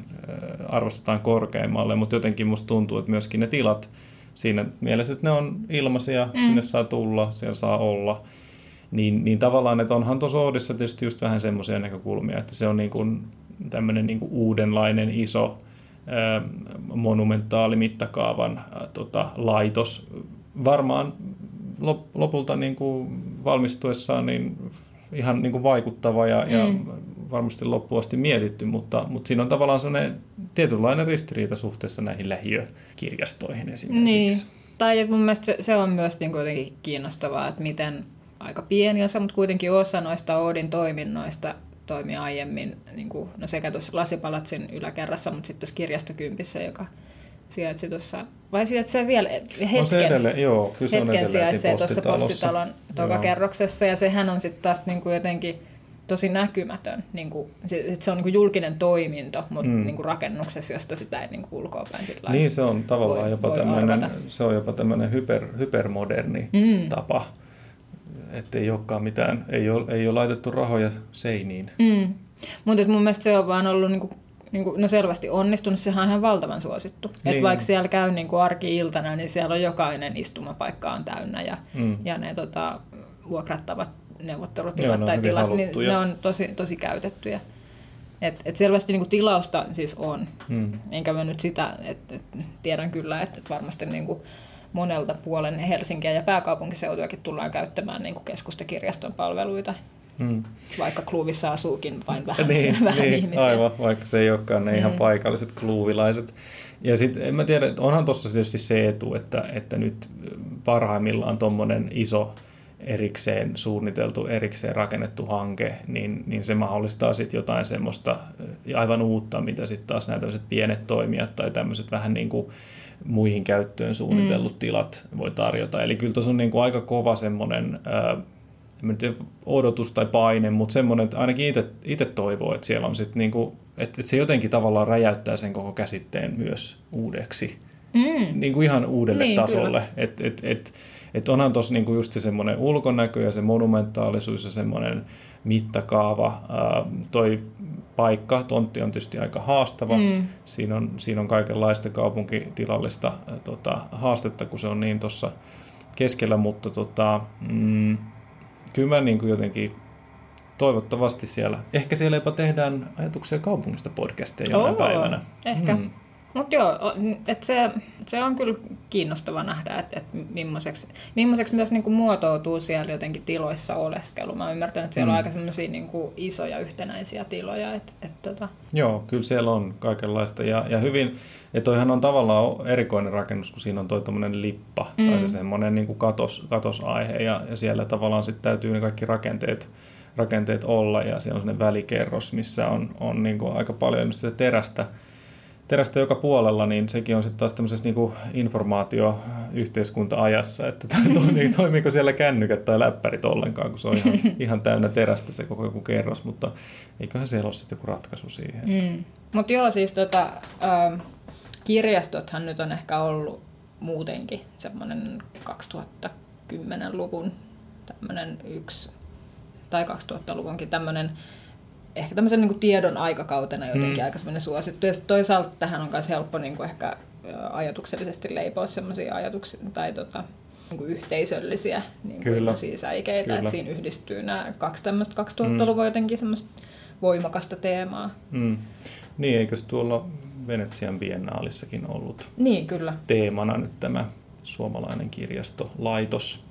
arvostetaan korkeimmalle, mutta jotenkin musta tuntuu, että myöskin ne tilat siinä mielessä, että ne on ilmaisia, mm. sinne saa tulla, siellä saa olla, niin, niin tavallaan, että onhan tuossa Oodissa tietysti just vähän semmoisia näkökulmia, että se on niin kuin tämmöinen niin kuin uudenlainen iso monumentaali mittakaavan tota, laitos. Varmaan lopulta niin kuin valmistuessaan niin ihan niin kuin vaikuttava ja, mm. ja varmasti loppuun asti mietitty, mutta, mutta siinä on tavallaan sellainen tietynlainen ristiriita suhteessa näihin lähiökirjastoihin esimerkiksi. Niin. Tai mun mielestä se, se on myös niin kuin kiinnostavaa, että miten aika pieni osa, mutta kuitenkin osa noista Oodin toiminnoista toimi aiemmin niin kuin, no sekä tuossa Lasipalatsin yläkerrassa, mutta sitten tuossa kirjastokympissä, joka sijaitsi tuossa, vai sijaitsee vielä hetken, on se edelleen, joo, kyllä se hetken on sijaitsee tuossa postitalon tokakerroksessa, ja sehän on sitten taas niin kuin jotenkin tosi näkymätön. Niin kuin, se on niin kuin julkinen toiminto, mutta mm. niin kuin rakennuksessa, josta sitä ei niin kuin ulkoapäin sillä Niin se on tavallaan voi, jopa voi tämmöinen, se on jopa tämmöinen hyper, hypermoderni mm. tapa, että ei olekaan mitään, ei ole, ei ole laitettu rahoja seiniin. Mm. Mutta mun mielestä se on vaan ollut niin kuin niin kuin, no selvästi onnistunut, sehän on ihan valtavan suosittu. Niin. Että vaikka siellä käy niin kuin arki-iltana, niin siellä on jokainen istumapaikka on täynnä ja, mm. ja ne tota, vuokrattavat neuvottelutilat Joo, tai tilat, niin ne on tosi, tosi käytettyjä. Et, et selvästi niin kuin tilausta siis on. Mm. Enkä mä nyt sitä, että et, tiedän kyllä, että et varmasti niin kuin monelta puolen Helsinkiä ja pääkaupunkiseutuakin tullaan käyttämään niin kuin keskustakirjaston palveluita. Mm. Vaikka kluuvissa asuukin vain vähän, niin, vähän niin, ihmisiä. Aivan, vaikka se ei olekaan ne mm. ihan paikalliset kluuvilaiset. Ja sitten en mä tiedä, onhan tuossa tietysti se etu, että, että nyt parhaimmillaan tuommoinen iso erikseen suunniteltu, erikseen rakennettu hanke, niin, niin se mahdollistaa sitten jotain semmoista aivan uutta, mitä sitten taas nämä pienet toimijat tai tämmöiset vähän niin kuin muihin käyttöön suunnitellut mm. tilat voi tarjota. Eli kyllä tuossa on niin kuin aika kova semmoinen en tiedä, odotus tai paine, mutta semmoinen, että ainakin itse toivoo, että siellä on sitten niinku, että, että se jotenkin tavallaan räjäyttää sen koko käsitteen myös uudeksi. Mm. Niin kuin ihan uudelle niin, tasolle. Että et, et, et onhan tuossa niinku just se semmoinen ulkonäkö ja se monumentaalisuus ja semmoinen mittakaava. Ää, toi paikka, tontti on tietysti aika haastava. Mm. Siinä, on, siinä on kaikenlaista kaupunkitilallista ää, tota, haastetta, kun se on niin tuossa keskellä, mutta tota, mm, kyllä mä niin kuin jotenkin toivottavasti siellä, ehkä siellä jopa tehdään ajatuksia kaupungista podcasteja jonain päivänä. Ehkä. Mm. Mutta joo, et se, se on kyllä kiinnostava nähdä, että et millaiseksi, millaiseksi myös niinku muotoutuu siellä jotenkin tiloissa oleskelu. Mä ymmärrän, että siellä mm. on aika semmoisia niinku isoja yhtenäisiä tiloja. Et, et tota. Joo, kyllä siellä on kaikenlaista. Ja, ja hyvin, että toihan on tavallaan erikoinen rakennus, kun siinä on toi lippa mm. tai se semmoinen niinku katos, katosaihe. Ja, ja siellä tavallaan sitten täytyy ne kaikki rakenteet rakenteet olla ja siellä on sellainen välikerros, missä on, on niin kuin aika paljon sitä terästä, terästä joka puolella, niin sekin on sitten taas tämmöisessä niin informaatio-yhteiskunta-ajassa, että toimii, toimiiko siellä kännykät tai läppärit ollenkaan, kun se on ihan, ihan täynnä terästä se koko joku kerros, mutta eiköhän siellä ole sitten joku ratkaisu siihen. Mm. Mutta joo, siis tota, äh, kirjastothan nyt on ehkä ollut muutenkin semmoinen 2010-luvun tämmöinen yksi, tai 2000-luvunkin tämmöinen ehkä tämmöisen niin kuin tiedon aikakautena jotenkin mm. aika semmoinen suosittu. Ja toisaalta tähän on myös helppo niin kuin ehkä ajatuksellisesti leipoa semmoisia ajatuksia tai tota, niin kuin yhteisöllisiä niin kuin Kyllä. säikeitä, Kyllä. että siinä yhdistyy nämä kaksi tämmöistä 2000-luvun jotenkin semmoista voimakasta teemaa. Mm. Niin, eikös tuolla Venetsian biennaalissakin ollut Niin, kyllä. teemana nyt tämä suomalainen kirjastolaitos?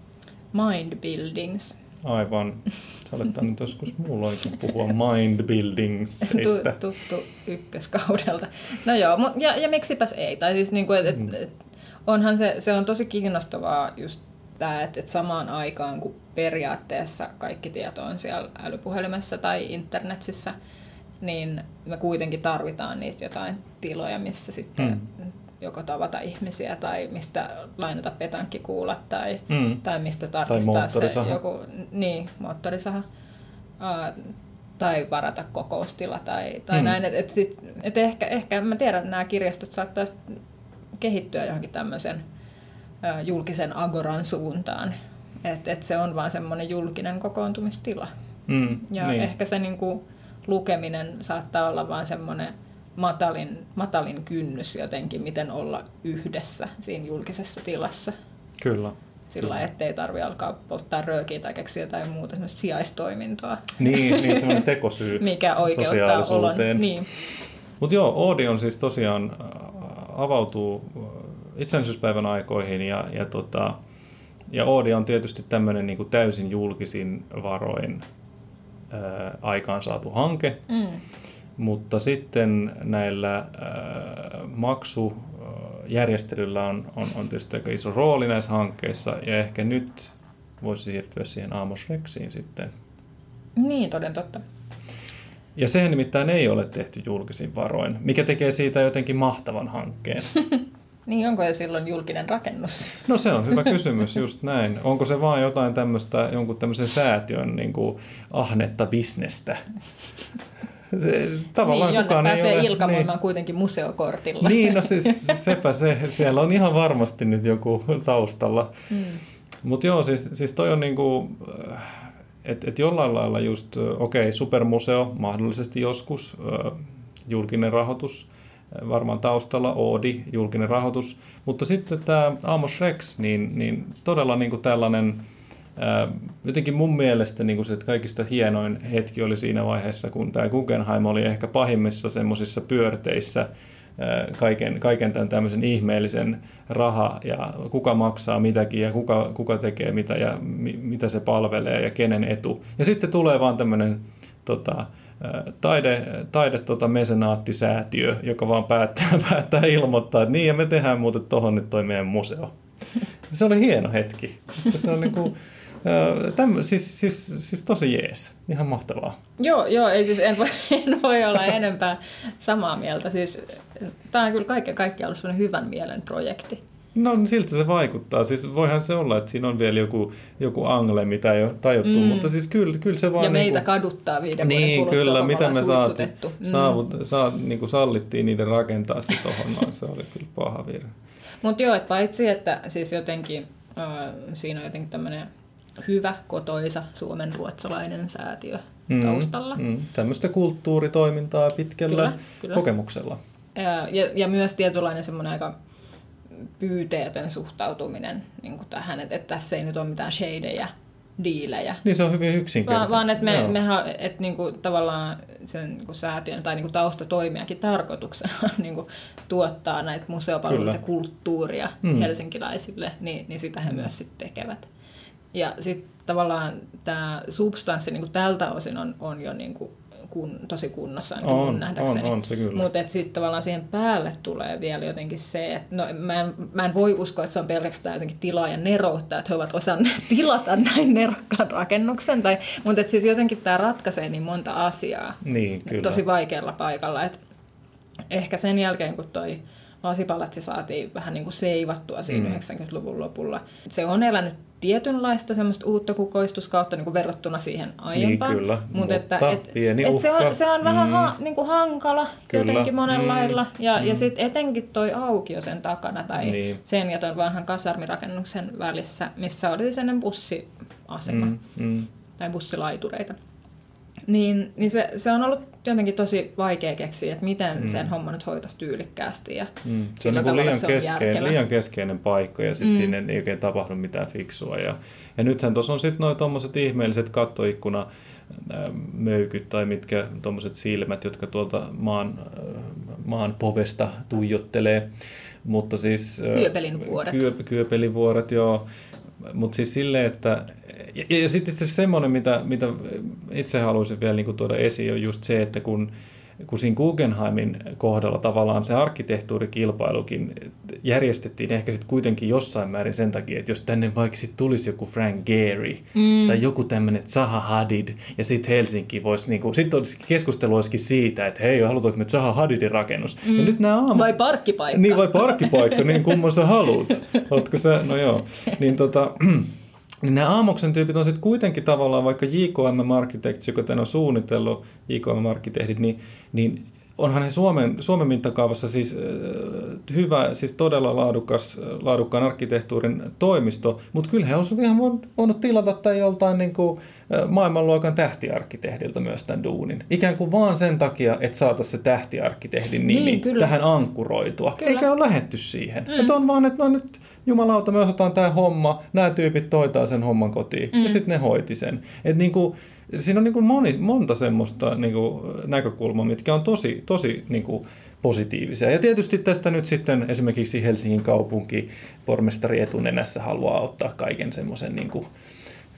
Mind buildings. Aivan. Sä olet tainnut joskus muulloinkin puhua mind buildingsista. Tu- tuttu ykköskaudelta. No joo, ja, ja miksipäs ei. Tai siis niinku, et, Mm. et, et, onhan se, se on tosi kiinnostavaa just tämä, että et samaan aikaan kun periaatteessa kaikki tieto on siellä älypuhelimessa tai internetissä, niin me kuitenkin tarvitaan niitä jotain tiloja, missä sitten Mm. Joko tavata ihmisiä tai mistä lainata petankkikuulat tai, Mm. tai mistä tarkistaa se moottorisaha. joku niin, moottorisaha. Uh, tai varata kokoustila tai, tai Mm. näin. Et, et sit, et ehkä, ehkä mä tiedän, että nämä kirjastot saattaisi kehittyä johonkin tämmöisen ä, julkisen agoran suuntaan. Että et se on vaan semmoinen julkinen kokoontumistila. Mm. Ja niin. ehkä se niinku, lukeminen saattaa olla vaan semmoinen matalin, matalin kynnys jotenkin, miten olla yhdessä siinä julkisessa tilassa. Kyllä. Sillä Kyllä. ettei tarvi alkaa polttaa röökiä tai keksiä jotain muuta semmoista sijaistoimintoa, Niin, niin semmoinen tekosyy mikä oikeuttaa olon. Niin. Mutta joo, Oodi on siis tosiaan äh, avautuu äh, itsenäisyyspäivän aikoihin ja, ja, tota, ja Oodi on tietysti tämmöinen niin täysin julkisin varoin ää, aikaansaatu hanke, Mm. Mutta sitten näillä ää, maksujärjestelyllä on, on, on tietysti aika iso rooli näissä hankkeissa ja ehkä nyt voisi siirtyä siihen Amos Rexiin sitten. Niin, toden totta. Ja sehän nimittäin ei ole tehty julkisin varoin, mikä tekee siitä jotenkin mahtavan hankkeen. Niin, onko se silloin julkinen rakennus? No se on hyvä kysymys, just näin. Onko se vaan jotain tämmöistä, jonkun tämmöisen säätiön niin kuin ahnetta bisnestä? Se, tavallaan niin, kukaan pääsee ei ole, ilkamoimaan kuitenkin museokortilla. Niin, niin, no siis sepä se. Siellä on ihan varmasti nyt joku taustalla. Mm. Mutta joo, siis, siis toi on niinku, että et jollain lailla just, okei, okay, supermuseo mahdollisesti joskus, ö, julkinen rahoitus, varmaan taustalla, Oodi, julkinen rahoitus, mutta sitten tämä Amos Rex, niin, niin todella niinku tällainen, jotenkin mun mielestä niinku se kaikista hienoin hetki oli siinä vaiheessa, kun tämä Guggenheim oli ehkä pahimmissa semmoisissa pyörteissä, kaiken, kaiken tämän tämmöisen ihmeellisen raha ja kuka maksaa mitäkin ja kuka, kuka tekee mitä ja mi, mitä se palvelee ja kenen etu. Ja sitten tulee vaan tämmöinen tota, taide, taide tota mesenaattisäätiö, joka vaan päättää, päättää ilmoittaa, että niin ja me tehdään muuten tuohon nyt toi meidän museo. Se oli hieno hetki. Se on niinku, ää, tämmö, siis, siis, siis tosi jees. Ihan mahtavaa. Joo, joo, ei siis en voi, en voi olla enempää samaa mieltä. Siis, tämä on kyllä kaiken kaikkiaan ollut sellainen hyvän mielen projekti. No niin siltä se vaikuttaa. Siis voihan se olla, että siinä on vielä joku, joku angle, mitä ei ole tajuttu, Mm. mutta siis kyllä, kyllä se vaan... ja meitä niinku- kaduttaa viiden Niin, kyllä, mitä me suitsutettu. Mm. saavut, saa, niin kuin sallittiin niiden rakentaa se tuohon noin, se oli kyllä paha virhe. Mutta joo, että paitsi että siis jotenkin äh, siinä on jotenkin tämmöinen hyvä, kotoisa suomen ruotsalainen säätiö mm. taustalla. Mm, tämmöistä kulttuuritoimintaa pitkällä Kyllä, kyllä. kokemuksella. Ja, ja, ja myös tietynlainen semmoinen aika pyyteetön suhtautuminen niin kuin tähän, että, että tässä ei nyt ole mitään shadeja, diilejä, Niin se on hyvin yksinkertainen. vaan, vaan että me, me et niinku, tavallaan sen niinku säätiön tai niinku taustatoimijakin tarkoituksena on niinku, tuottaa näitä museopalveluita Kyllä. kulttuuria mm. helsinkiläisille, niin, niin sitä he myös sitten tekevät. Ja sitten tavallaan tämä substanssi niinku tältä osin on, on jo niinku kun, tosi kunnossa On, mun nähdäkseni. on, on se kyllä. Mutta sitten tavallaan siihen päälle tulee vielä jotenkin se, että no, mä, en, mä en voi uskoa, että se on pelkästään jotenkin tilaajan neroutta, että he ovat osanneet tilata näin nerokkaan rakennuksen. Tai, mutta siis jotenkin tämä ratkaisee niin monta asiaa Niin, kyllä. tosi vaikealla paikalla. Et ehkä sen jälkeen, kun toi lasipalatsi saatiin vähän niin kuin seivattua siinä mm. 90-luvun lopulla, se on elänyt tietynlaista semmoista uutta kukoistuskautta niin kuin verrattuna siihen aiempaan. kyllä, Mut mutta että, et, pieni et se, uhka. on, se on vähän Mm. ha, niin kuin hankala Kyllä. jotenkin monella Mm. lailla. Ja, Mm. ja sitten etenkin toi aukio sen takana tai Niin. sen ja ton vanhan kasarmirakennuksen välissä, missä oli sellainen bussiasema Mm, mm. tai bussilaitureita. Niin, niin se, se on ollut jotenkin tosi vaikea keksiä, että miten mm. sen homman nyt hoitaisi tyylikkäästi. Ja mm. Se on, niin liian, se on keskeinen, liian keskeinen paikka ja sitten mm. siinä ei oikein tapahdu mitään fiksua. Ja, ja nythän tuossa on sitten noin tuommoiset ihmeelliset kattoikkuna möykyt tai mitkä tuommoiset silmät, jotka tuolta maan, maan povesta tuijottelee. Mutta siis... Kyöpelin vuoret. Kyö, kyöpelin vuoret, joo. Mutta siis silleen, että... Ja, ja sitten itse asiassa semmoinen, mitä, mitä itse haluaisin vielä niin tuoda esiin, on just se, että kun kun siinä Guggenheimin kohdalla tavallaan se arkkitehtuurikilpailukin järjestettiin ehkä sitten kuitenkin jossain määrin sen takia, että jos tänne vaikka sitten tulisi joku Frank Gehry mm. tai joku tämmöinen Zaha Hadid ja sitten Helsinki voisi, niinku, sitten olisi keskustelu olisikin siitä, että hei, halutaanko me Zaha Hadidin rakennus. Mm. Ja nyt nämä aamu... Vai parkkipaikka. Niin, vai parkkipaikka, niin kumman sä haluat. Ootko sä, no joo. Niin tota, niin nämä Aamoksen tyypit on sitten kuitenkin tavallaan, vaikka JKM Architects, joka tämän on suunnitellut, JKM Arkkitehdit, niin, niin onhan he Suomen, Suomen mittakaavassa siis äh, hyvä, siis todella laadukas, laadukkaan arkkitehtuurin toimisto, mutta kyllä he olisivat ihan voinut tilata tai joltain niin kuin, maailmanluokan tähtiarkkitehdiltä myös tämän duunin. Ikään kuin vaan sen takia, että saataisiin se tähtiarkkitehdin nimi niin, kyllä. tähän ankkuroitua. Kyllä. Eikä ole lähetty siihen. Mm. Että on vaan, että no nyt jumalauta, me osataan tämä homma, nämä tyypit toitaa sen homman kotiin. Mm. Ja sitten ne hoiti sen. Et niin kuin, siinä on niin kuin moni, monta semmoista niin kuin näkökulmaa, mitkä on tosi, tosi niin kuin positiivisia. Ja tietysti tästä nyt sitten esimerkiksi Helsingin kaupunki pormestari etunenässä haluaa ottaa kaiken semmoisen niin kuin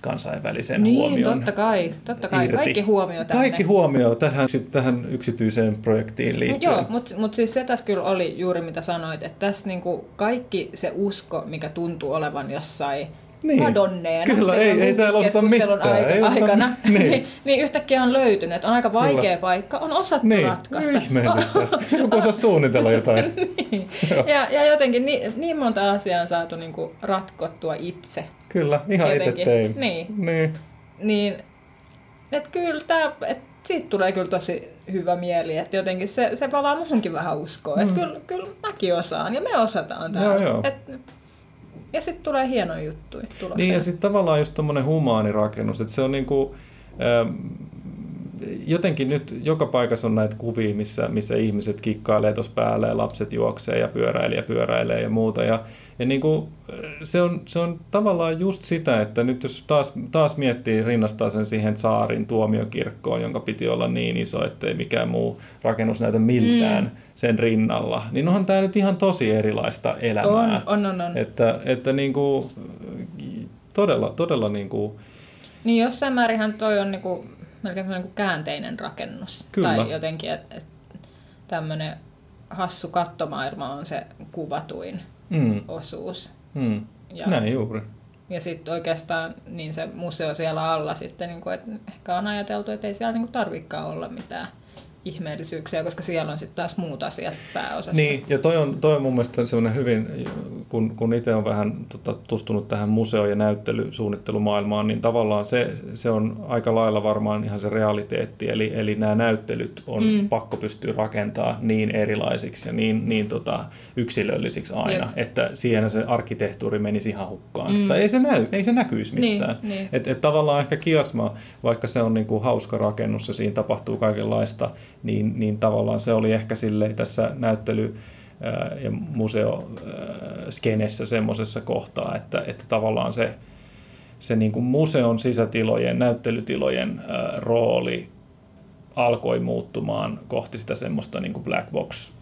kansainvälisen niin, huomioon. totta kai. Totta kai. Irti. Kaikki huomio tänne. Kaikki huomio tähän, tähän yksityiseen projektiin liittyen. Joo, mutta mut siis se tässä kyllä oli juuri mitä sanoit, että tässä niinku kaikki se usko, mikä tuntuu olevan jossain niin. kadonneena Kyllä, ei, ei täällä osata mitään. Aika, ei aikana, niin. niin, niin yhtäkkiä on löytynyt. On aika vaikea Kyllä. paikka, on osattu niin. ratkaista. Ihmeellistä. Joku osaa suunnitella jotain. niin. ja, ja jotenkin niin, niin monta asiaa on saatu niinku ratkottua itse. Kyllä, ihan itse tein. Niin. niin. niin että kyllä tämä, et siitä tulee kyllä tosi hyvä mieli, että jotenkin se, se palaa muhunkin vähän uskoa, mm. että kyllä, kyllä mäkin osaan ja me osataan täällä. Joo, joo. Et, ja sitten tulee juttuja tulokseen. Niin ja sitten tavallaan just tommonen humaani rakennus, että se on niinku, ähm, jotenkin nyt joka paikassa on näitä kuvia, missä, missä ihmiset kikkailee tuossa päälle ja lapset juoksee ja pyöräilee ja pyöräilee ja muuta. Ja, ja niin kuin, se, on, se on tavallaan just sitä, että nyt jos taas, taas miettii, rinnastaa sen siihen saarin tuomiokirkkoon, jonka piti olla niin iso, ettei mikään muu rakennus näytä miltään mm. sen rinnalla, niin onhan tämä nyt ihan tosi erilaista elämää. On, on, on. on. Että, että niin kuin, todella, todella niin kuin, niin jossain määrinhän toi on niinku melkein niin kuin käänteinen rakennus. Kyllä. Tai jotenkin, että et, tämmöinen hassu kattomaailma on se kuvatuin mm. osuus. Mm. Ja, Näin juuri. Ja sitten oikeastaan niin se museo siellä alla sitten, niin kuin, että ehkä on ajateltu, että ei siellä niin tarvikaan olla mitään ihmeellisyyksiä, koska siellä on sitten taas muut asiat pääosassa. Niin, ja toi on, toi on mun mielestä sellainen hyvin, kun, kun itse on vähän tota, tustunut tähän museo- ja näyttelysuunnittelumaailmaan, niin tavallaan se, se on aika lailla varmaan ihan se realiteetti, eli, eli nämä näyttelyt on mm. pakko pystyä rakentaa niin erilaisiksi ja niin, niin tota, yksilöllisiksi aina, Jep. että siihen se arkkitehtuuri menisi ihan hukkaan. Mm. Tai ei se, näy, ei se näkyisi niin, missään. Niin, niin. Et, et tavallaan ehkä kiasma, vaikka se on niinku hauska rakennus ja siinä tapahtuu kaikenlaista, niin, niin tavallaan se oli ehkä silleen tässä näyttely- ja museoskenessä semmoisessa kohtaa, että, että tavallaan se, se niin kuin museon sisätilojen, näyttelytilojen rooli alkoi muuttumaan kohti sitä semmoista niin kuin black box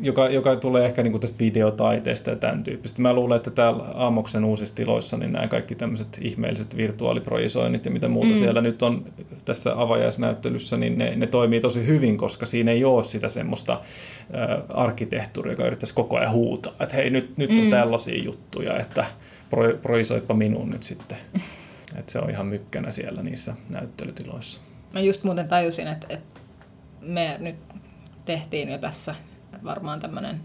joka, joka tulee ehkä niin kuin tästä videotaiteesta ja tämän tyyppistä. Mä luulen, että täällä Aamoksen uusissa tiloissa niin nämä kaikki tämmöiset ihmeelliset virtuaaliprojisoinnit ja mitä muuta mm. siellä nyt on tässä avajaisnäyttelyssä, niin ne, ne toimii tosi hyvin, koska siinä ei ole sitä semmoista äh, arkkitehtuuria, joka yrittäisi koko ajan huutaa, että hei nyt, nyt on mm. tällaisia juttuja, että pro, projisoitpa minun nyt sitten. että se on ihan mykkänä siellä niissä näyttelytiloissa. Mä just muuten tajusin, että, että me nyt tehtiin jo tässä varmaan tämmöinen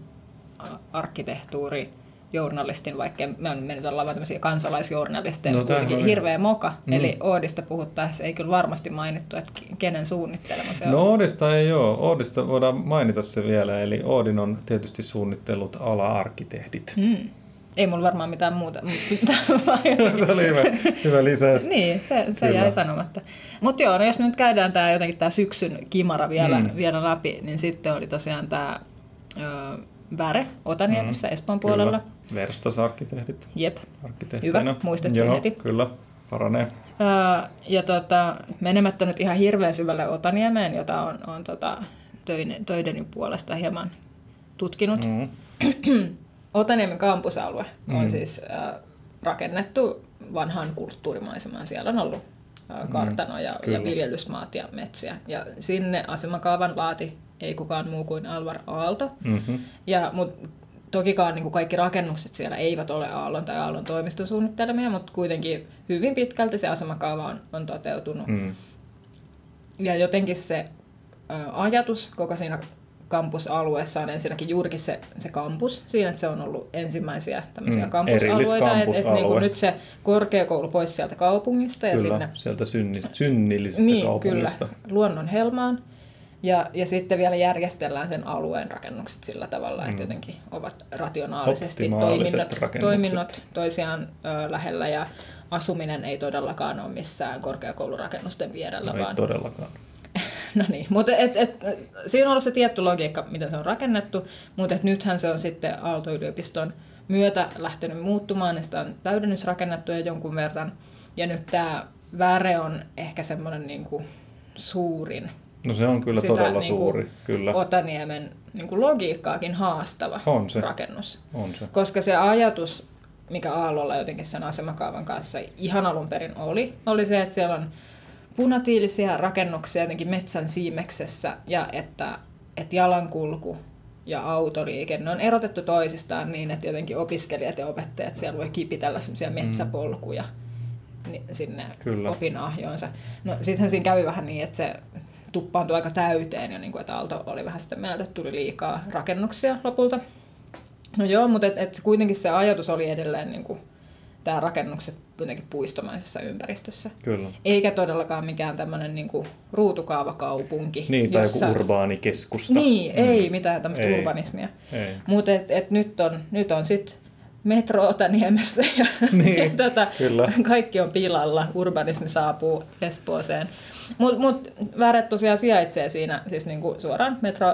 arkkitehtuuri journalistin, vaikka me on mennyt ollaan tämmöisiä kansalaisjournalisteja, no, kuitenkin hirveä moka. Mm. Eli Oodista puhuttaessa ei kyllä varmasti mainittu, että kenen suunnittelema se on. No Oodista ei ole. Oodista voidaan mainita se vielä. Eli Oodin on tietysti suunnittelut ala-arkkitehdit. Mm. Ei mulla varmaan mitään muuta. mutta- se oli hyvä, hyvä lisäys. niin, se, se Kyllä. jäi sanomatta. Mutta joo, no jos me nyt käydään tämä jotenkin tämä syksyn kimara vielä, mm. vielä läpi, niin sitten oli tosiaan tämä Väre Otaniemessä mm. Espoon puolella. Kyllä. Verstas-arkkitehdit. Jep. arkkitehtinä. Hyvä, muistettiin Joo, heti. kyllä, paranee. Ja tota, menemättä nyt ihan hirveän syvälle Otaniemeen, jota on, on tota, töiden, töideni puolesta hieman tutkinut. Mm. Mm. Otaniemen kampusalue on Mm. siis äh, rakennettu vanhaan kulttuurimaisemaan. Siellä on ollut äh, kartanoja Mm, kyllä. ja viljelysmaat ja metsiä. Ja sinne asemakaavan laati ei kukaan muu kuin Alvar Aalto. Mm-hmm. Ja, mut, tokikaan niin kuin kaikki rakennukset siellä eivät ole Aallon tai Aallon toimistosuunnittelemia, mutta kuitenkin hyvin pitkälti se asemakaava on, on toteutunut. Mm. Ja jotenkin se ö, ajatus koko siinä kampusalueessa on ensinnäkin juurikin se, se kampus, siinä että se on ollut ensimmäisiä tämmöisiä Mm, kampusalueita, että et, niinku nyt se korkeakoulu pois sieltä kaupungista ja Kyllä, sinne sieltä synni, synnillisestä niin, kaupungista. kyllä, luonnon helmaan. Ja, ja sitten vielä järjestellään sen alueen rakennukset sillä tavalla, että Mm. jotenkin ovat rationaalisesti toiminnot, toiminnot toisiaan ö, lähellä ja asuminen ei todellakaan ole missään korkeakoulurakennusten vierellä, No ei vaan todellakaan. No niin, mutta et, et, siinä on ollut se tietty logiikka, miten se on rakennettu, mutta et nythän se on sitten Aalto-yliopiston myötä lähtenyt muuttumaan, niin sitä on täydennysrakennettu jo jonkun verran. Ja nyt tämä väre on ehkä semmoinen niin kuin suurin No se on kyllä sitä todella niinku suuri, kyllä. Otaniemen niin kuin logiikkaakin haastava On se. rakennus. On se. Koska se ajatus, mikä Aallolla jotenkin sen asemakaavan kanssa ihan alun perin oli, oli se, että siellä on punatiilisia rakennuksia jotenkin metsän siimeksessä ja että, että jalankulku ja autoliikenne on erotettu toisistaan niin, että jotenkin opiskelijat ja opettajat siellä voi kipitellä semmoisia metsäpolkuja ni- sinne Kyllä. opinahjoonsa. No sittenhän siinä kävi vähän niin, että se tuppaantui aika täyteen ja niin kuin, että Aalto oli vähän sitä mieltä, että tuli liikaa rakennuksia lopulta. No joo, mutta et, et kuitenkin se ajatus oli edelleen niin kuin, tämä rakennukset jotenkin puistomaisessa ympäristössä. Kyllä. Eikä todellakaan mikään tämmöinen niin kuin, ruutukaavakaupunki. Niin, tai joku urbaani keskusta. Niin, mm. ei mitään tämmöistä Ei. urbanismia. Ei. Mutta et, et nyt on, nyt on sitten metro Otaniemessä ja Niin, tätä, kyllä. kaikki on pilalla, urbanismi saapuu Espooseen. Mutta mut, Väret tosiaan sijaitsee siinä siis niinku suoraan metro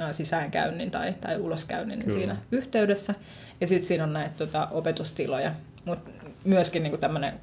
äh, sisäänkäynnin tai, tai uloskäynnin Kyllä. siinä yhteydessä. Ja sitten siinä on näitä tota, opetustiloja, mutta myöskin niinku tämmöinen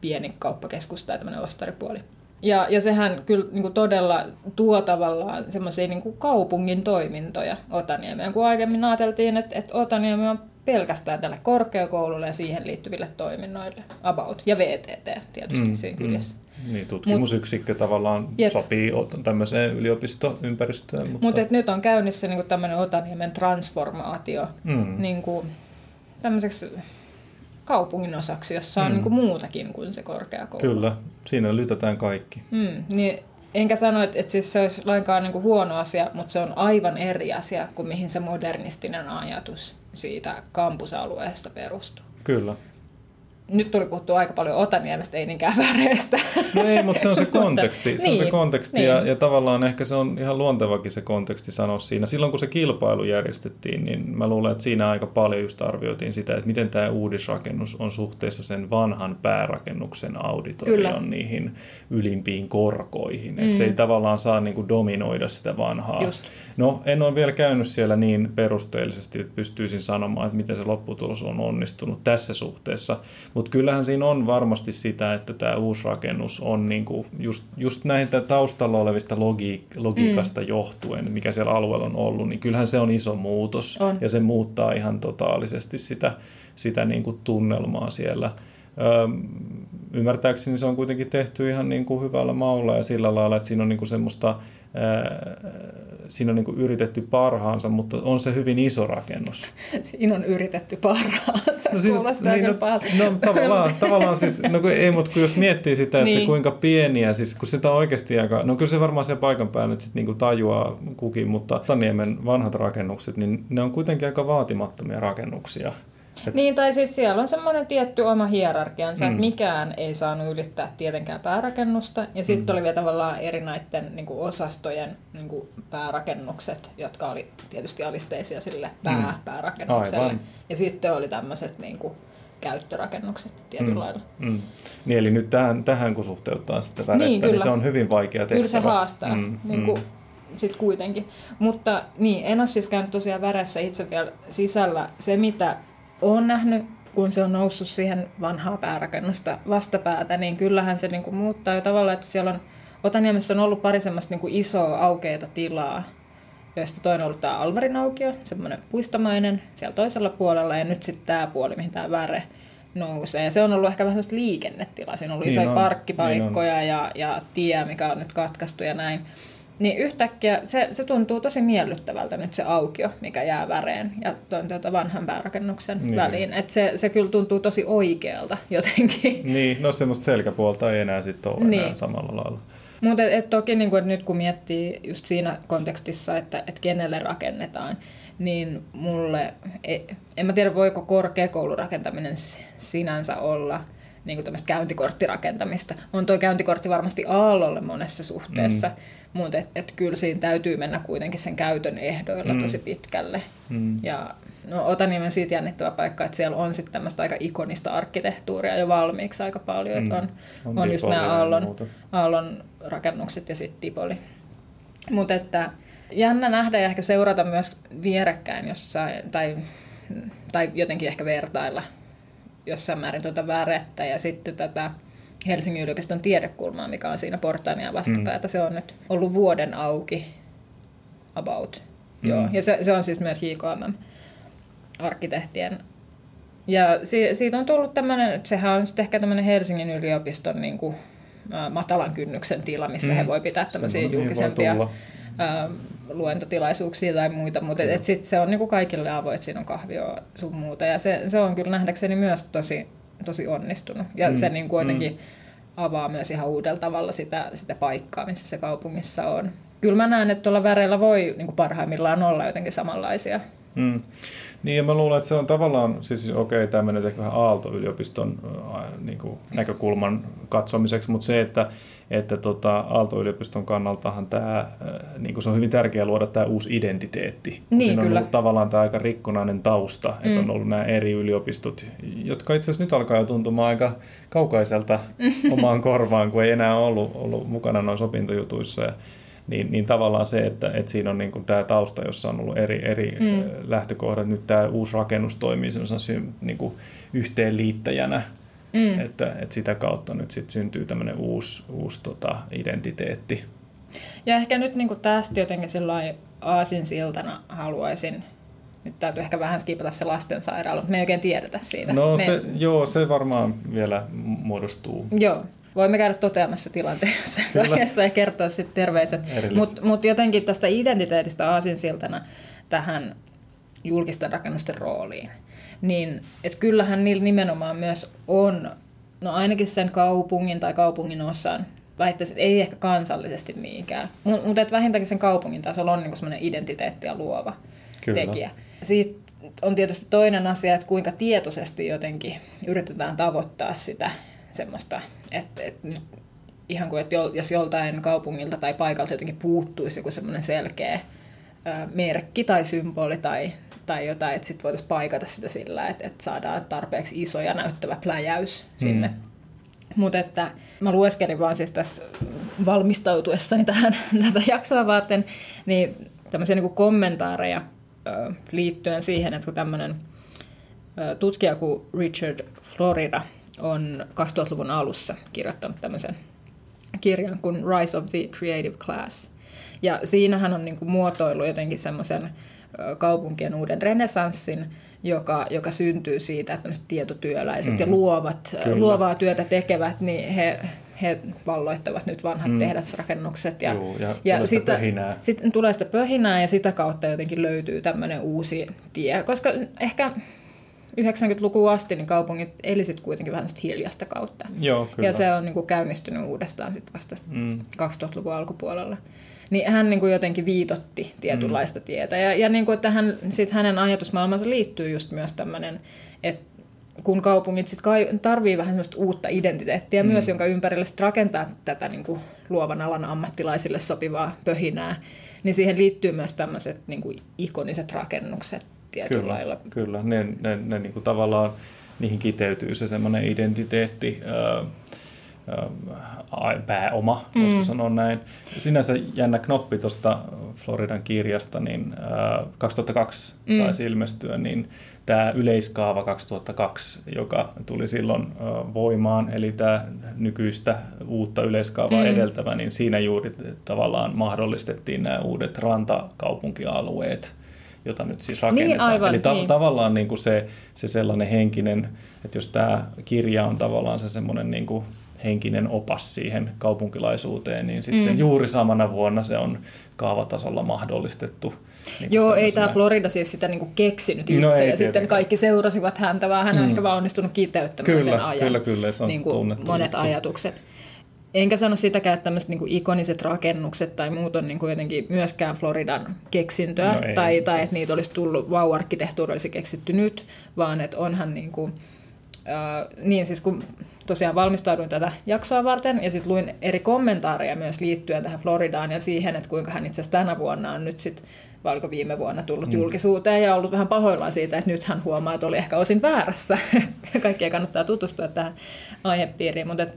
pieni kauppakeskus tai tämmöinen ostaripuoli. Ja, ja sehän kyllä niin kuin todella tuo tavallaan semmoisia niin kuin kaupungin toimintoja Otaniemeen, kun aiemmin ajateltiin, että, että Otaniemi on pelkästään tälle korkeakoululle ja siihen liittyville toiminnoille, about, ja VTT tietysti mm, siinä kyljessä. Mm. Niin, tutkimusyksikkö tavallaan Jep. sopii tämmöiseen yliopistoympäristöön. Mutta, Mutta nyt on käynnissä niin kuin tämmöinen Otaniemen transformaatio Mm. niin kuin, tämmöiseksi kaupungin osaksi, jossa on Mm. niin kuin muutakin kuin se korkeakoulu. Kyllä, siinä lytätään kaikki. Mm, niin enkä sano, että, että siis se olisi lainkaan niin kuin huono asia, mutta se on aivan eri asia kuin mihin se modernistinen ajatus siitä kampusalueesta perustuu. Kyllä. Nyt tuli puhuttua aika paljon Otaniemestä, ei niinkään väreistä. No ei, mutta se on se konteksti. Se on se niin, konteksti niin. ja, ja tavallaan ehkä se on ihan luontevakin se konteksti sanoa siinä. Silloin kun se kilpailu järjestettiin, niin mä luulen, että siinä aika paljon just arvioitiin sitä, että miten tämä uudisrakennus on suhteessa sen vanhan päärakennuksen auditorion Kyllä. niihin ylimpiin korkoihin. Että se ei tavallaan saa niin kuin dominoida sitä vanhaa. Mm. Just. No, en ole vielä käynyt siellä niin perusteellisesti, että pystyisin sanomaan, että miten se lopputulos on onnistunut tässä suhteessa. Mutta kyllähän siinä on varmasti sitä, että tämä uusi rakennus on niinku just, just näitä taustalla olevista logi, logiikasta mm. johtuen, mikä siellä alueella on ollut, niin kyllähän se on iso muutos. On. Ja se muuttaa ihan totaalisesti sitä, sitä niinku tunnelmaa siellä. Öö, ymmärtääkseni se on kuitenkin tehty ihan niin kuin hyvällä maulla ja sillä lailla, että siinä on niin kuin semmoista, siinä on niin kuin yritetty parhaansa, mutta on se hyvin iso rakennus. Siinä on yritetty parhaansa, no, siinä- kuulostaa niin, no, pahalta. no, tavallaan, tavallaan siis, no kun, ei, mutta kun jos miettii sitä, että Niin. kuinka pieniä, siis kun sitä on oikeasti aika, no kyllä se varmaan siellä paikan päällä nyt sit niinku tajuaa kukin, mutta Taniemen vanhat rakennukset, niin ne on kuitenkin aika vaatimattomia rakennuksia. Niin, tai siis siellä on semmoinen tietty oma hierarkiansa, mm. että mikään ei saanut ylittää tietenkään päärakennusta. Ja sitten mm. oli vielä tavallaan eri näiden niin kuin osastojen niin kuin päärakennukset, jotka oli tietysti alisteisia sille pää, mm. päärakennukselle. Aivan. Ja sitten oli tämmöiset niin kuin, käyttörakennukset tietyllä mm. lailla. Mm. Niin, eli nyt tähän, tähän kun suhteuttaa sitten värettä, niin, kyllä. niin se on hyvin vaikea tehtävä. Kyllä se haastaa. Mm. Niin kuin, mm sitten kuitenkin. Mutta niin, en ole siis käynyt tosiaan väressä itse vielä sisällä. Se, mitä olen nähnyt, kun se on noussut siihen vanhaa päärakennusta vastapäätä, niin kyllähän se niin kuin muuttaa jo tavallaan, että siellä on Otaniemessä on ollut pari semmoista niin kuin isoa aukeita tilaa, joista toinen on ollut tämä Alvarin aukio, semmoinen puistomainen siellä toisella puolella, ja nyt sitten tämä puoli, mihin tämä väre nousee. Ja se on ollut ehkä vähän sellaista liikennetilaa. Siinä on ollut niin isoja on, parkkipaikkoja niin ja, ja tie, mikä on nyt katkaistu ja näin. Niin yhtäkkiä se, se tuntuu tosi miellyttävältä nyt se aukio, mikä jää väreen ja tuon tuota vanhan päärakennuksen niin. väliin. Et se, se kyllä tuntuu tosi oikealta jotenkin. Niin, no semmoista selkäpuolta ei enää sitten ole niin. enää samalla lailla. Mutta et, et toki niin kun, nyt kun miettii just siinä kontekstissa, että et kenelle rakennetaan, niin mulle, ei, en mä tiedä voiko korkeakoulurakentaminen sinänsä olla niin kuin tämmöistä käyntikorttirakentamista. On tuo käyntikortti varmasti Aallolle monessa suhteessa, mm mutta et, et kyllä siinä täytyy mennä kuitenkin sen käytön ehdoilla mm. tosi pitkälle. Mm. Ja no, Otaniemen siitä jännittävä paikka, että siellä on sitten tämmöistä aika ikonista arkkitehtuuria jo valmiiksi aika paljon. Mm. on, on, on just nämä Aallon, Aallon rakennukset ja sitten Dipoli. Mutta että jännä nähdä ja ehkä seurata myös vierekkäin jossain, tai, tai jotenkin ehkä vertailla jossain määrin tuota värettä ja sitten tätä Helsingin yliopiston tiedekulmaa, mikä on siinä portaania vastapäätä. Mm. Se on nyt ollut vuoden auki about. Mm. Joo. Ja se, se on siis myös JKM arkkitehtien. Ja si, siitä on tullut tämmöinen, että sehän on sitten ehkä tämmöinen Helsingin yliopiston niin kuin, ä, matalan kynnyksen tila, missä mm. he voi pitää tämmöisiä niin julkisempia ä, luentotilaisuuksia tai muita, mutta et, et sit se on niin kuin kaikille avoin, että siinä on kahvio sun muuta. Ja se, se on kyllä nähdäkseni myös tosi tosi onnistunut. Ja mm. se niin kuitenkin mm. avaa myös ihan uudella tavalla sitä, sitä paikkaa, missä se kaupungissa on. Kyllä mä näen, että tuolla väreillä voi niin kuin parhaimmillaan olla jotenkin samanlaisia. Mm. Niin ja mä luulen, että se on tavallaan, siis okei, okay, tämä menee ehkä vähän Aalto-yliopiston äh, niin kuin näkökulman katsomiseksi, mutta se, että että tota, Aalto-yliopiston kannaltahan tämä, äh, niin kuin se on hyvin tärkeää luoda tämä uusi identiteetti. Niin, Siinä kyllä. on ollut tavallaan tämä aika rikkonainen tausta, mm. että on ollut nämä eri yliopistot, jotka itse asiassa nyt alkaa jo tuntumaan aika kaukaiselta omaan korvaan, kun ei enää ollut, ollut mukana noissa opintojutuissa. Ja, niin, niin tavallaan se, että, että siinä on niin kuin tämä tausta, jossa on ollut eri, eri mm. Äh, lähtökohdat. Nyt tämä uusi rakennus toimii niin kuin yhteenliittäjänä Mm. Että, että sitä kautta nyt sit syntyy tämmöinen uusi, uusi tota, identiteetti. Ja ehkä nyt niin tästä jotenkin aasin siltana haluaisin nyt täytyy ehkä vähän skipata se lastensairaala, mutta me ei oikein tiedetä siitä. No me... se, joo, se varmaan vielä muodostuu. Joo, voimme käydä toteamassa tilanteessa vaiheessa ja kertoa sitten terveiset. Mutta mut jotenkin tästä identiteetistä aasinsiltana tähän julkisten rakennusten rooliin niin että kyllähän niillä nimenomaan myös on, no ainakin sen kaupungin tai kaupungin osan, väittäisin, että ei ehkä kansallisesti niinkään, mutta mut vähintäänkin sen kaupungin tasolla on niinku semmoinen identiteettiä luova Kyllä. tekijä. Siitä on tietysti toinen asia, että kuinka tietoisesti jotenkin yritetään tavoittaa sitä semmoista, että, että nyt ihan kuin, että jos joltain kaupungilta tai paikalta jotenkin puuttuisi joku semmoinen selkeä merkki tai symboli tai, tai jotain, että sitten voitaisiin paikata sitä sillä, että, että saadaan tarpeeksi iso ja näyttävä pläjäys sinne. Mm. Mutta että mä lueskelin vaan siis tässä valmistautuessani tähän tätä jaksoa varten, niin tämmöisiä niin kommentaareja ö, liittyen siihen, että kun tämmöinen tutkija kuin Richard Florida on 2000-luvun alussa kirjoittanut tämmöisen kirjan kuin Rise of the Creative Class. Ja siinähän on niin kuin muotoillut jotenkin semmoisen kaupunkien uuden renesanssin, joka, joka syntyy siitä, että tietotyöläiset mm. ja luovat, luovaa työtä tekevät, niin he, he valloittavat nyt vanhat mm. tehdasrakennukset. Ja, Juu, ja, ja tulee sitä, sitä sitten tulee sitä pöhinää ja sitä kautta jotenkin löytyy tämmöinen uusi tie. Koska ehkä 90-lukuun asti niin kaupungit eli sit kuitenkin vähän hiljasta kautta. Joo, kyllä. Ja se on niin kuin käynnistynyt uudestaan sit vasta Mm. 2000-luvun alkupuolella. Niin hän niin kuin jotenkin viitotti tietynlaista mm. tietä. Ja, ja niin kuin, että hän, sit hänen ajatusmaailmansa liittyy just myös tämmöinen, että kun kaupungit sit kai, tarvii vähän semmoista uutta identiteettiä mm. myös, jonka ympärille sit rakentaa tätä niin kuin luovan alan ammattilaisille sopivaa pöhinää, niin siihen liittyy myös tämmöiset niin kuin ikoniset rakennukset tietyllä Kyllä, lailla. kyllä. Ne, ne, ne niin kuin tavallaan, niihin kiteytyy se semmoinen identiteetti, ää, pääoma, mm. voisiko sanoa näin. Sinänsä jännä knoppi tuosta Floridan kirjasta, niin ää, 2002 mm. taisi ilmestyä, niin tämä yleiskaava 2002, joka tuli silloin voimaan, eli tämä nykyistä uutta yleiskaavaa mm. edeltävä, niin siinä juuri tavallaan mahdollistettiin nämä uudet rantakaupunkialueet, jota nyt siis rakennetaan. Niin, aivan, Eli ta- niin. tavallaan niin kuin se, se sellainen henkinen, että jos tämä kirja on tavallaan se semmoinen niin kuin henkinen opas siihen kaupunkilaisuuteen, niin sitten mm. juuri samana vuonna se on kaavatasolla mahdollistettu. Niin Joo, ei tämä Florida siis sitä niinku keksinyt itse, No ei ja sitten tietenkään. kaikki seurasivat häntä, vaan hän on Mm. ehkä vaan onnistunut kiteyttämään Kyllä, sen ajan kyllä, kyllä, se on niinku tunnettu monet juttu. ajatukset. Enkä sano sitäkään, että tämmöiset niinku ikoniset rakennukset tai muut on niinku jotenkin myöskään Floridan keksintöä, No ei. tai, tai että niitä olisi tullut, vau-arkkitehtuuri olisi keksitty nyt, vaan että onhan niinku, äh, niin siis kun tosiaan valmistauduin tätä jaksoa varten ja sitten luin eri kommentaareja myös liittyen tähän Floridaan ja siihen, että kuinka hän itse asiassa tänä vuonna on nyt sitten vai oliko viime vuonna tullut mm. julkisuuteen ja ollut vähän pahoillaan siitä, että nyt hän huomaa, että oli ehkä osin väärässä. Kaikkea kannattaa tutustua tähän aihepiiriin, mutta et,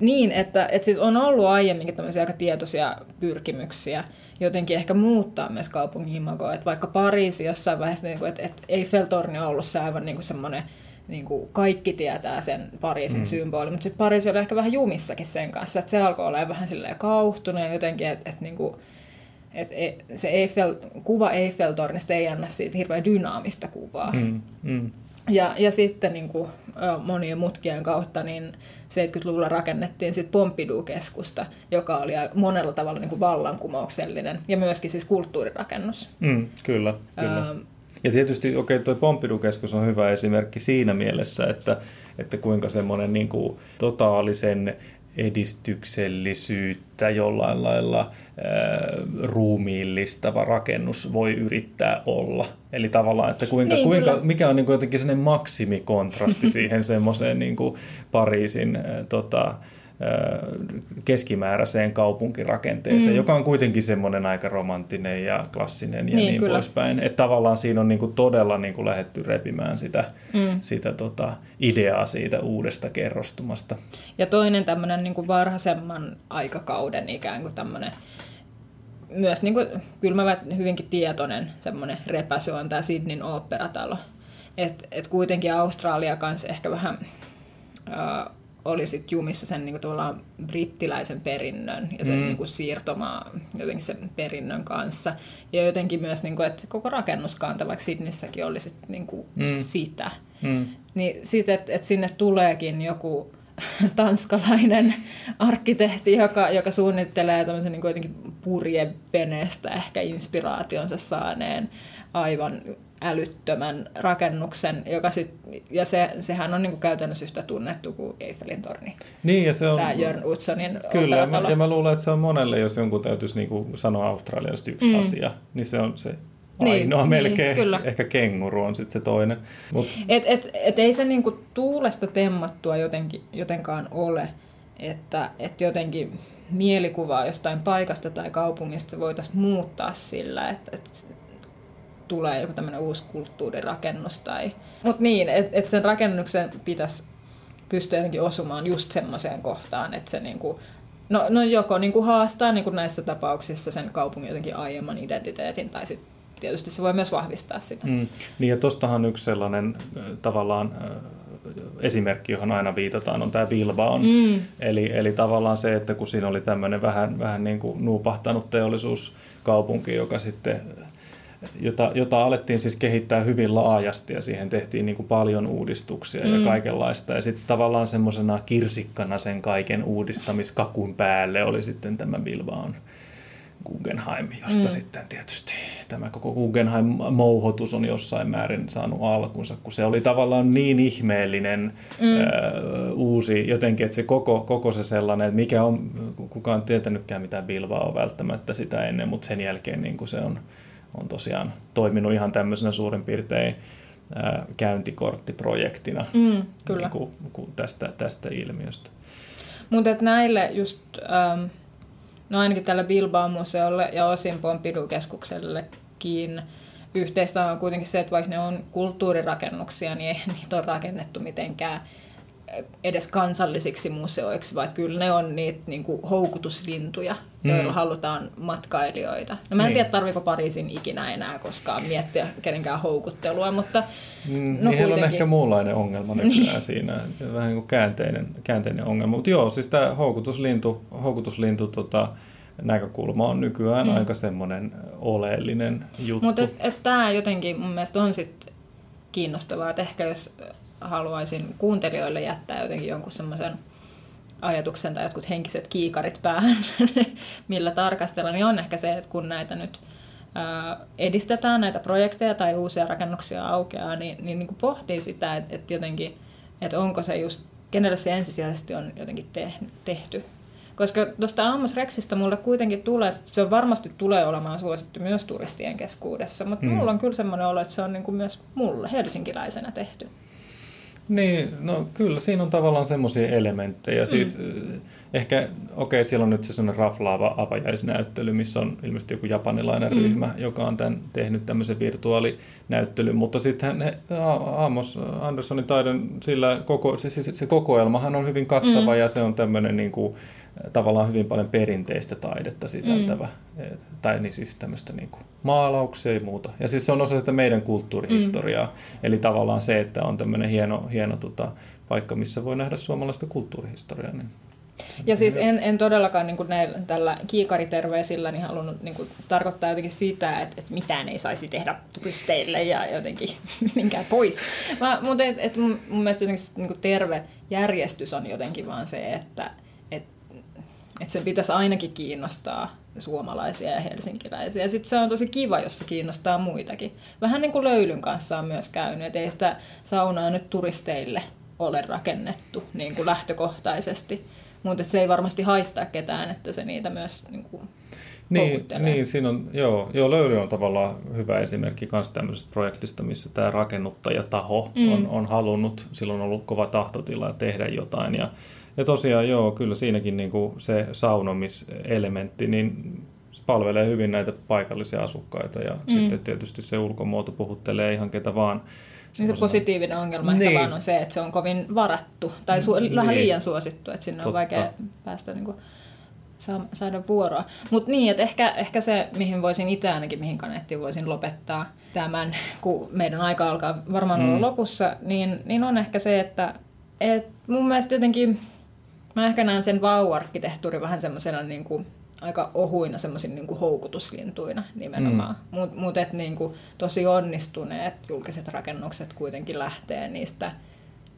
niin, että, että siis on ollut aiemminkin tämmöisiä aika tietoisia pyrkimyksiä jotenkin ehkä muuttaa myös kaupungin imagoa. Että vaikka Pariisi jossain vaiheessa, niin kuin, että, että Eiffeltorni on ollut se aivan niin semmoinen, niin kuin kaikki tietää sen Pariisin mm. symboli, mutta sitten Pariisi oli ehkä vähän jumissakin sen kanssa, että se alkoi olla vähän silleen kauhtunut ja jotenkin, että, että niin kuin, et e- se Eiffel, kuva Eiffeltornista ei anna siitä hirveän dynaamista kuvaa. Mm, mm. Ja, ja sitten niin kuin, monien mutkien kautta niin 70-luvulla rakennettiin sit Pompidou-keskusta, joka oli monella tavalla niin kuin vallankumouksellinen ja myöskin siis kulttuurirakennus. Mm, kyllä, kyllä. Ähm. Ja tietysti okei, tuo Pompidou-keskus on hyvä esimerkki siinä mielessä, että, että kuinka semmoinen niin kuin totaalisen edistyksellisyyttä jollain lailla ää, ruumiillistava rakennus voi yrittää olla. Eli tavallaan, että kuinka, Niin, kuinka, kyllä. mikä on niin kuin jotenkin sellainen maksimikontrasti siihen semmoiseen niin kuin Pariisin ää, tota, keskimääräiseen kaupunkirakenteeseen, mm. joka on kuitenkin semmoinen aika romanttinen ja klassinen ja Niin, niin, kyllä. poispäin. Että tavallaan siinä on niin kuin todella niin kuin lähdetty repimään sitä, mm. sitä tota, ideaa siitä uudesta kerrostumasta. Ja toinen tämmöinen niin kuin varhaisemman aikakauden ikään kuin tämmöinen myös niin kuin, kyllä mä hyvinkin tietoinen semmoinen repäsy on tämä Sydneyn oopperatalo. Et, et kuitenkin Australia kanssa ehkä vähän äh, oli sit jumissa sen niin kuin, tavallaan brittiläisen perinnön ja sen Mm. mm. niin kuin, siirtomaa jotenkin sen perinnön kanssa. Ja jotenkin myös, niin kuin, että koko rakennuskanta, vaikka Sydneyssäkin oli sit, niin kuin, Mm. mm. sitä. Mm. Niin sitten, että et sinne tuleekin joku tanskalainen arkkitehti, joka, joka suunnittelee tämmöisen niin jotenkin purjeveneestä ehkä inspiraationsa saaneen aivan älyttömän rakennuksen, joka sit, ja se, sehän on niin kuin käytännössä yhtä tunnettu kuin Eiffelin torni. Niin, ja se on... Tämä Jörn Utzsonin Kyllä, mä, ja mä luulen, että se on monelle, jos jonkun täytyisi niin kuin sanoa Australiasta yksi mm. Asia, niin se on se Niin, ainoa niin, melkein. kyllä. Ehkä kenguru on sitten se toinen. Mut, Et, et, et ei se niinku tuulesta temmattua jotenkin, jotenkaan ole, että et jotenkin mielikuvaa jostain paikasta tai kaupungista voitaisiin muuttaa sillä, että, että tulee joku tämmöinen uusi kulttuurirakennus. Tai... Mutta niin, että et sen rakennuksen pitäisi pystyä jotenkin osumaan just semmoiseen kohtaan, että se niinku, no, no joko niinku haastaa niinku näissä tapauksissa sen kaupungin jotenkin aiemman identiteetin, tai sitten tietysti se voi myös vahvistaa sitä. mm, niin ja tostahan yksi sellainen tavallaan esimerkki, johon aina viitataan, on tämä Bilbaon. Mm. Eli, eli tavallaan se, että kun siinä oli tämmöinen vähän, vähän niin kuin nuupahtanut teollisuuskaupunki, joka sitten jota, jota alettiin siis kehittää hyvin laajasti ja siihen tehtiin niin kuin paljon uudistuksia mm. ja kaikenlaista. Ja sitten tavallaan semmoisena kirsikkana sen kaiken uudistamiskakun päälle oli sitten tämä Bilbaon Guggenheim, josta mm. sitten tietysti tämä koko Guggenheim-mouhotus on jossain määrin saanut alkunsa, kun se oli tavallaan niin ihmeellinen mm. ö, uusi jotenkin, että se koko, koko se sellainen, että mikä on, kukaan tietänytkään mitä Bilbao on välttämättä sitä ennen, mutta sen jälkeen niin kuin se on, on tosiaan toiminut ihan tämmöisenä suurin piirtein käyntikorttiprojektina mm, kyllä. Niin kuin, kuin tästä, tästä ilmiöstä. Mutta näille just, ähm, no ainakin tällä Bilbao-museolle ja osin Pompidou-keskuksellekin yhteistä on kuitenkin se, että vaikka ne on kulttuurirakennuksia, niin ei niitä ole rakennettu mitenkään edes kansallisiksi museoiksi, vaan kyllä ne on niitä niin kuin houkutuslintuja, mm. joilla halutaan matkailijoita. No mä en niin. tiedä, tarviko Pariisin ikinä enää koskaan miettiä kenenkään houkuttelua, mutta mm, no niin heillä on ehkä muunlainen ongelma nykyään niin. siinä, vähän niin kuin käänteinen, käänteinen ongelma. Mutta joo, siis tämä houkutuslintu, houkutuslintu tota, näkökulma on nykyään mm. aika semmoinen oleellinen juttu. Mutta tämä jotenkin mun mielestä on sitten kiinnostavaa, että ehkä jos haluaisin kuuntelijoille jättää jotenkin jonkun semmoisen ajatuksen tai jotkut henkiset kiikarit päähän, millä tarkastella, niin on ehkä se, että kun näitä nyt edistetään, näitä projekteja tai uusia rakennuksia aukeaa, niin, niin, niin kuin pohtii sitä, että, että jotenkin, että onko se just, kenelle se ensisijaisesti on jotenkin tehty. Koska tuosta Amos Rexistä mulle kuitenkin tulee, se on varmasti tulee olemaan suosittu myös turistien keskuudessa, mutta mm. mulla on kyllä semmoinen olo, että se on niin kuin myös mulle helsinkiläisenä tehty. Niin, no kyllä siinä on tavallaan semmoisia elementtejä. Mm. Siis eh, ehkä, okei, okay, siellä on nyt se semmoinen raflaava avajaisnäyttely, missä on ilmeisesti joku japanilainen mm. ryhmä, joka on tämän, tehnyt tämmöisen virtuaalinäyttelyn, mutta sitten Amos Anderssonin taiden, sillä koko, se, se, se kokoelmahan on hyvin kattava mm. ja se on tämmöinen niin kuin, tavallaan hyvin paljon perinteistä taidetta sisältävä, mm. tai niin siis tämmöistä niin kuin maalauksia ja muuta. Ja siis se on osa sitä meidän kulttuurihistoriaa, mm. eli tavallaan se, että on tämmöinen hieno, hieno tota, paikka, missä voi nähdä suomalaista kulttuurihistoriaa. Niin ja siis en, en todellakaan niin kuin näillä, tällä kiikariterveisillä niin halunnut niin kuin, tarkoittaa jotenkin sitä, että, että mitään ei saisi tehdä turisteille ja jotenkin minkään pois. Mä, mutta et, et mun, mun mielestä jotenkin niin kuin terve järjestys on jotenkin vaan se, että, että sen pitäisi ainakin kiinnostaa suomalaisia ja helsinkiläisiä. Ja sitten se on tosi kiva, jos se kiinnostaa muitakin. Vähän niin kuin löylyn kanssa on myös käynyt, että ei sitä saunaa nyt turisteille ole rakennettu niin kuin lähtökohtaisesti. Mutta se ei varmasti haittaa ketään, että se niitä myös niin kuin niin, niin, siinä on, joo, joo, löyly on tavallaan hyvä esimerkki myös tämmöisestä projektista, missä tämä rakennuttajataho mm. on, on halunnut, silloin on ollut kova tahtotila tehdä jotain ja ja tosiaan joo, kyllä siinäkin niin kuin se saunomiselementti, niin se palvelee hyvin näitä paikallisia asukkaita ja mm. sitten tietysti se ulkomuoto puhuttelee ihan ketä vaan. Niin se positiivinen ongelma niin. ehkä vaan on se, että se on kovin varattu tai su- niin. vähän liian suosittu, että sinne Totta. on vaikea päästä niin kuin saada vuoroa. Mutta niin, että ehkä, ehkä se, mihin voisin itse ainakin, mihin kanettiin voisin lopettaa tämän, kun meidän aika alkaa varmaan olla mm. lopussa, niin, niin on ehkä se, että et mun mielestä jotenkin Mä ehkä näen sen vau-arkkitehtuuri vähän semmoisena niin kuin, aika ohuina semmoisin niin kuin houkutuslintuina nimenomaan. Mm. Mutta mut niin kuin, tosi onnistuneet julkiset rakennukset kuitenkin lähtee niistä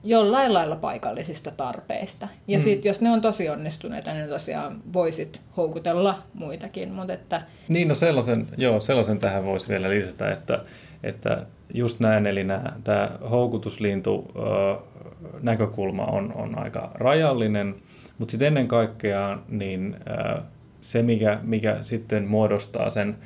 jollain lailla paikallisista tarpeista. Ja mm. sitten jos ne on tosi onnistuneita, niin tosiaan voisit houkutella muitakin. Mut että... Niin, no sellaisen, joo, sellaisen tähän voisi vielä lisätä, että, että just näin, eli tämä houkutuslintu näkökulma on, on aika rajallinen – mutta sitten ennen kaikkea niin se, mikä, mikä sitten muodostaa sen,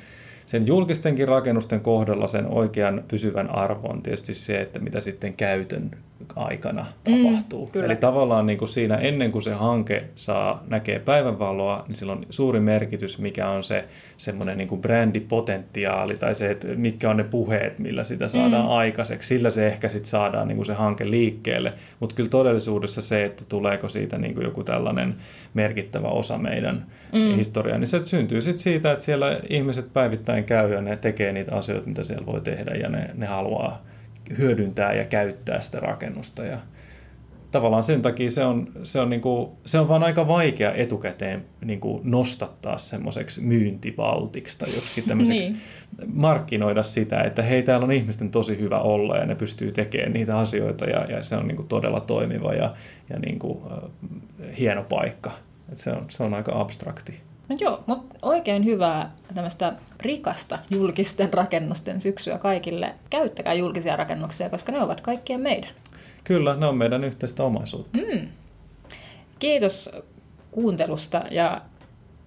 sen julkistenkin rakennusten kohdalla sen oikean pysyvän arvon tietysti se, että mitä sitten käytön aikana mm, tapahtuu. Mm, Eli tavallaan niin kuin siinä ennen kuin se hanke saa näkee päivänvaloa, niin sillä on suuri merkitys, mikä on se semmoinen niin kuin brändipotentiaali tai se, että mitkä on ne puheet, millä sitä saadaan mm. aikaiseksi. Sillä se ehkä sitten saadaan niin kuin se hanke liikkeelle. Mutta kyllä todellisuudessa se, että tuleeko siitä niin kuin joku tällainen merkittävä osa meidän mm. historiaa, niin se syntyy sitten siitä, että siellä ihmiset päivittäin käy ja ne tekee niitä asioita, mitä siellä voi tehdä ja ne, ne haluaa hyödyntää ja käyttää sitä rakennusta. Ja tavallaan sen takia se on, se on, niin kuin, se on vaan aika vaikea etukäteen niin kuin nostattaa semmoiseksi myyntivaltiksi tai joksikin tämmöiseksi niin. markkinoida sitä, että hei, täällä on ihmisten tosi hyvä olla ja ne pystyy tekemään niitä asioita ja, ja se on niin kuin todella toimiva ja, ja niin kuin, äh, hieno paikka. Et se, on, se on aika abstrakti No joo, mutta oikein hyvää tämmöistä rikasta julkisten rakennusten syksyä kaikille. Käyttäkää julkisia rakennuksia, koska ne ovat kaikkien meidän. Kyllä, ne on meidän yhteistä omaisuutta. Mm. Kiitos kuuntelusta ja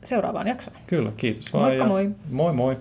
seuraavaan jaksoon. Kyllä, kiitos vaan. Moikka moi. Moi moi.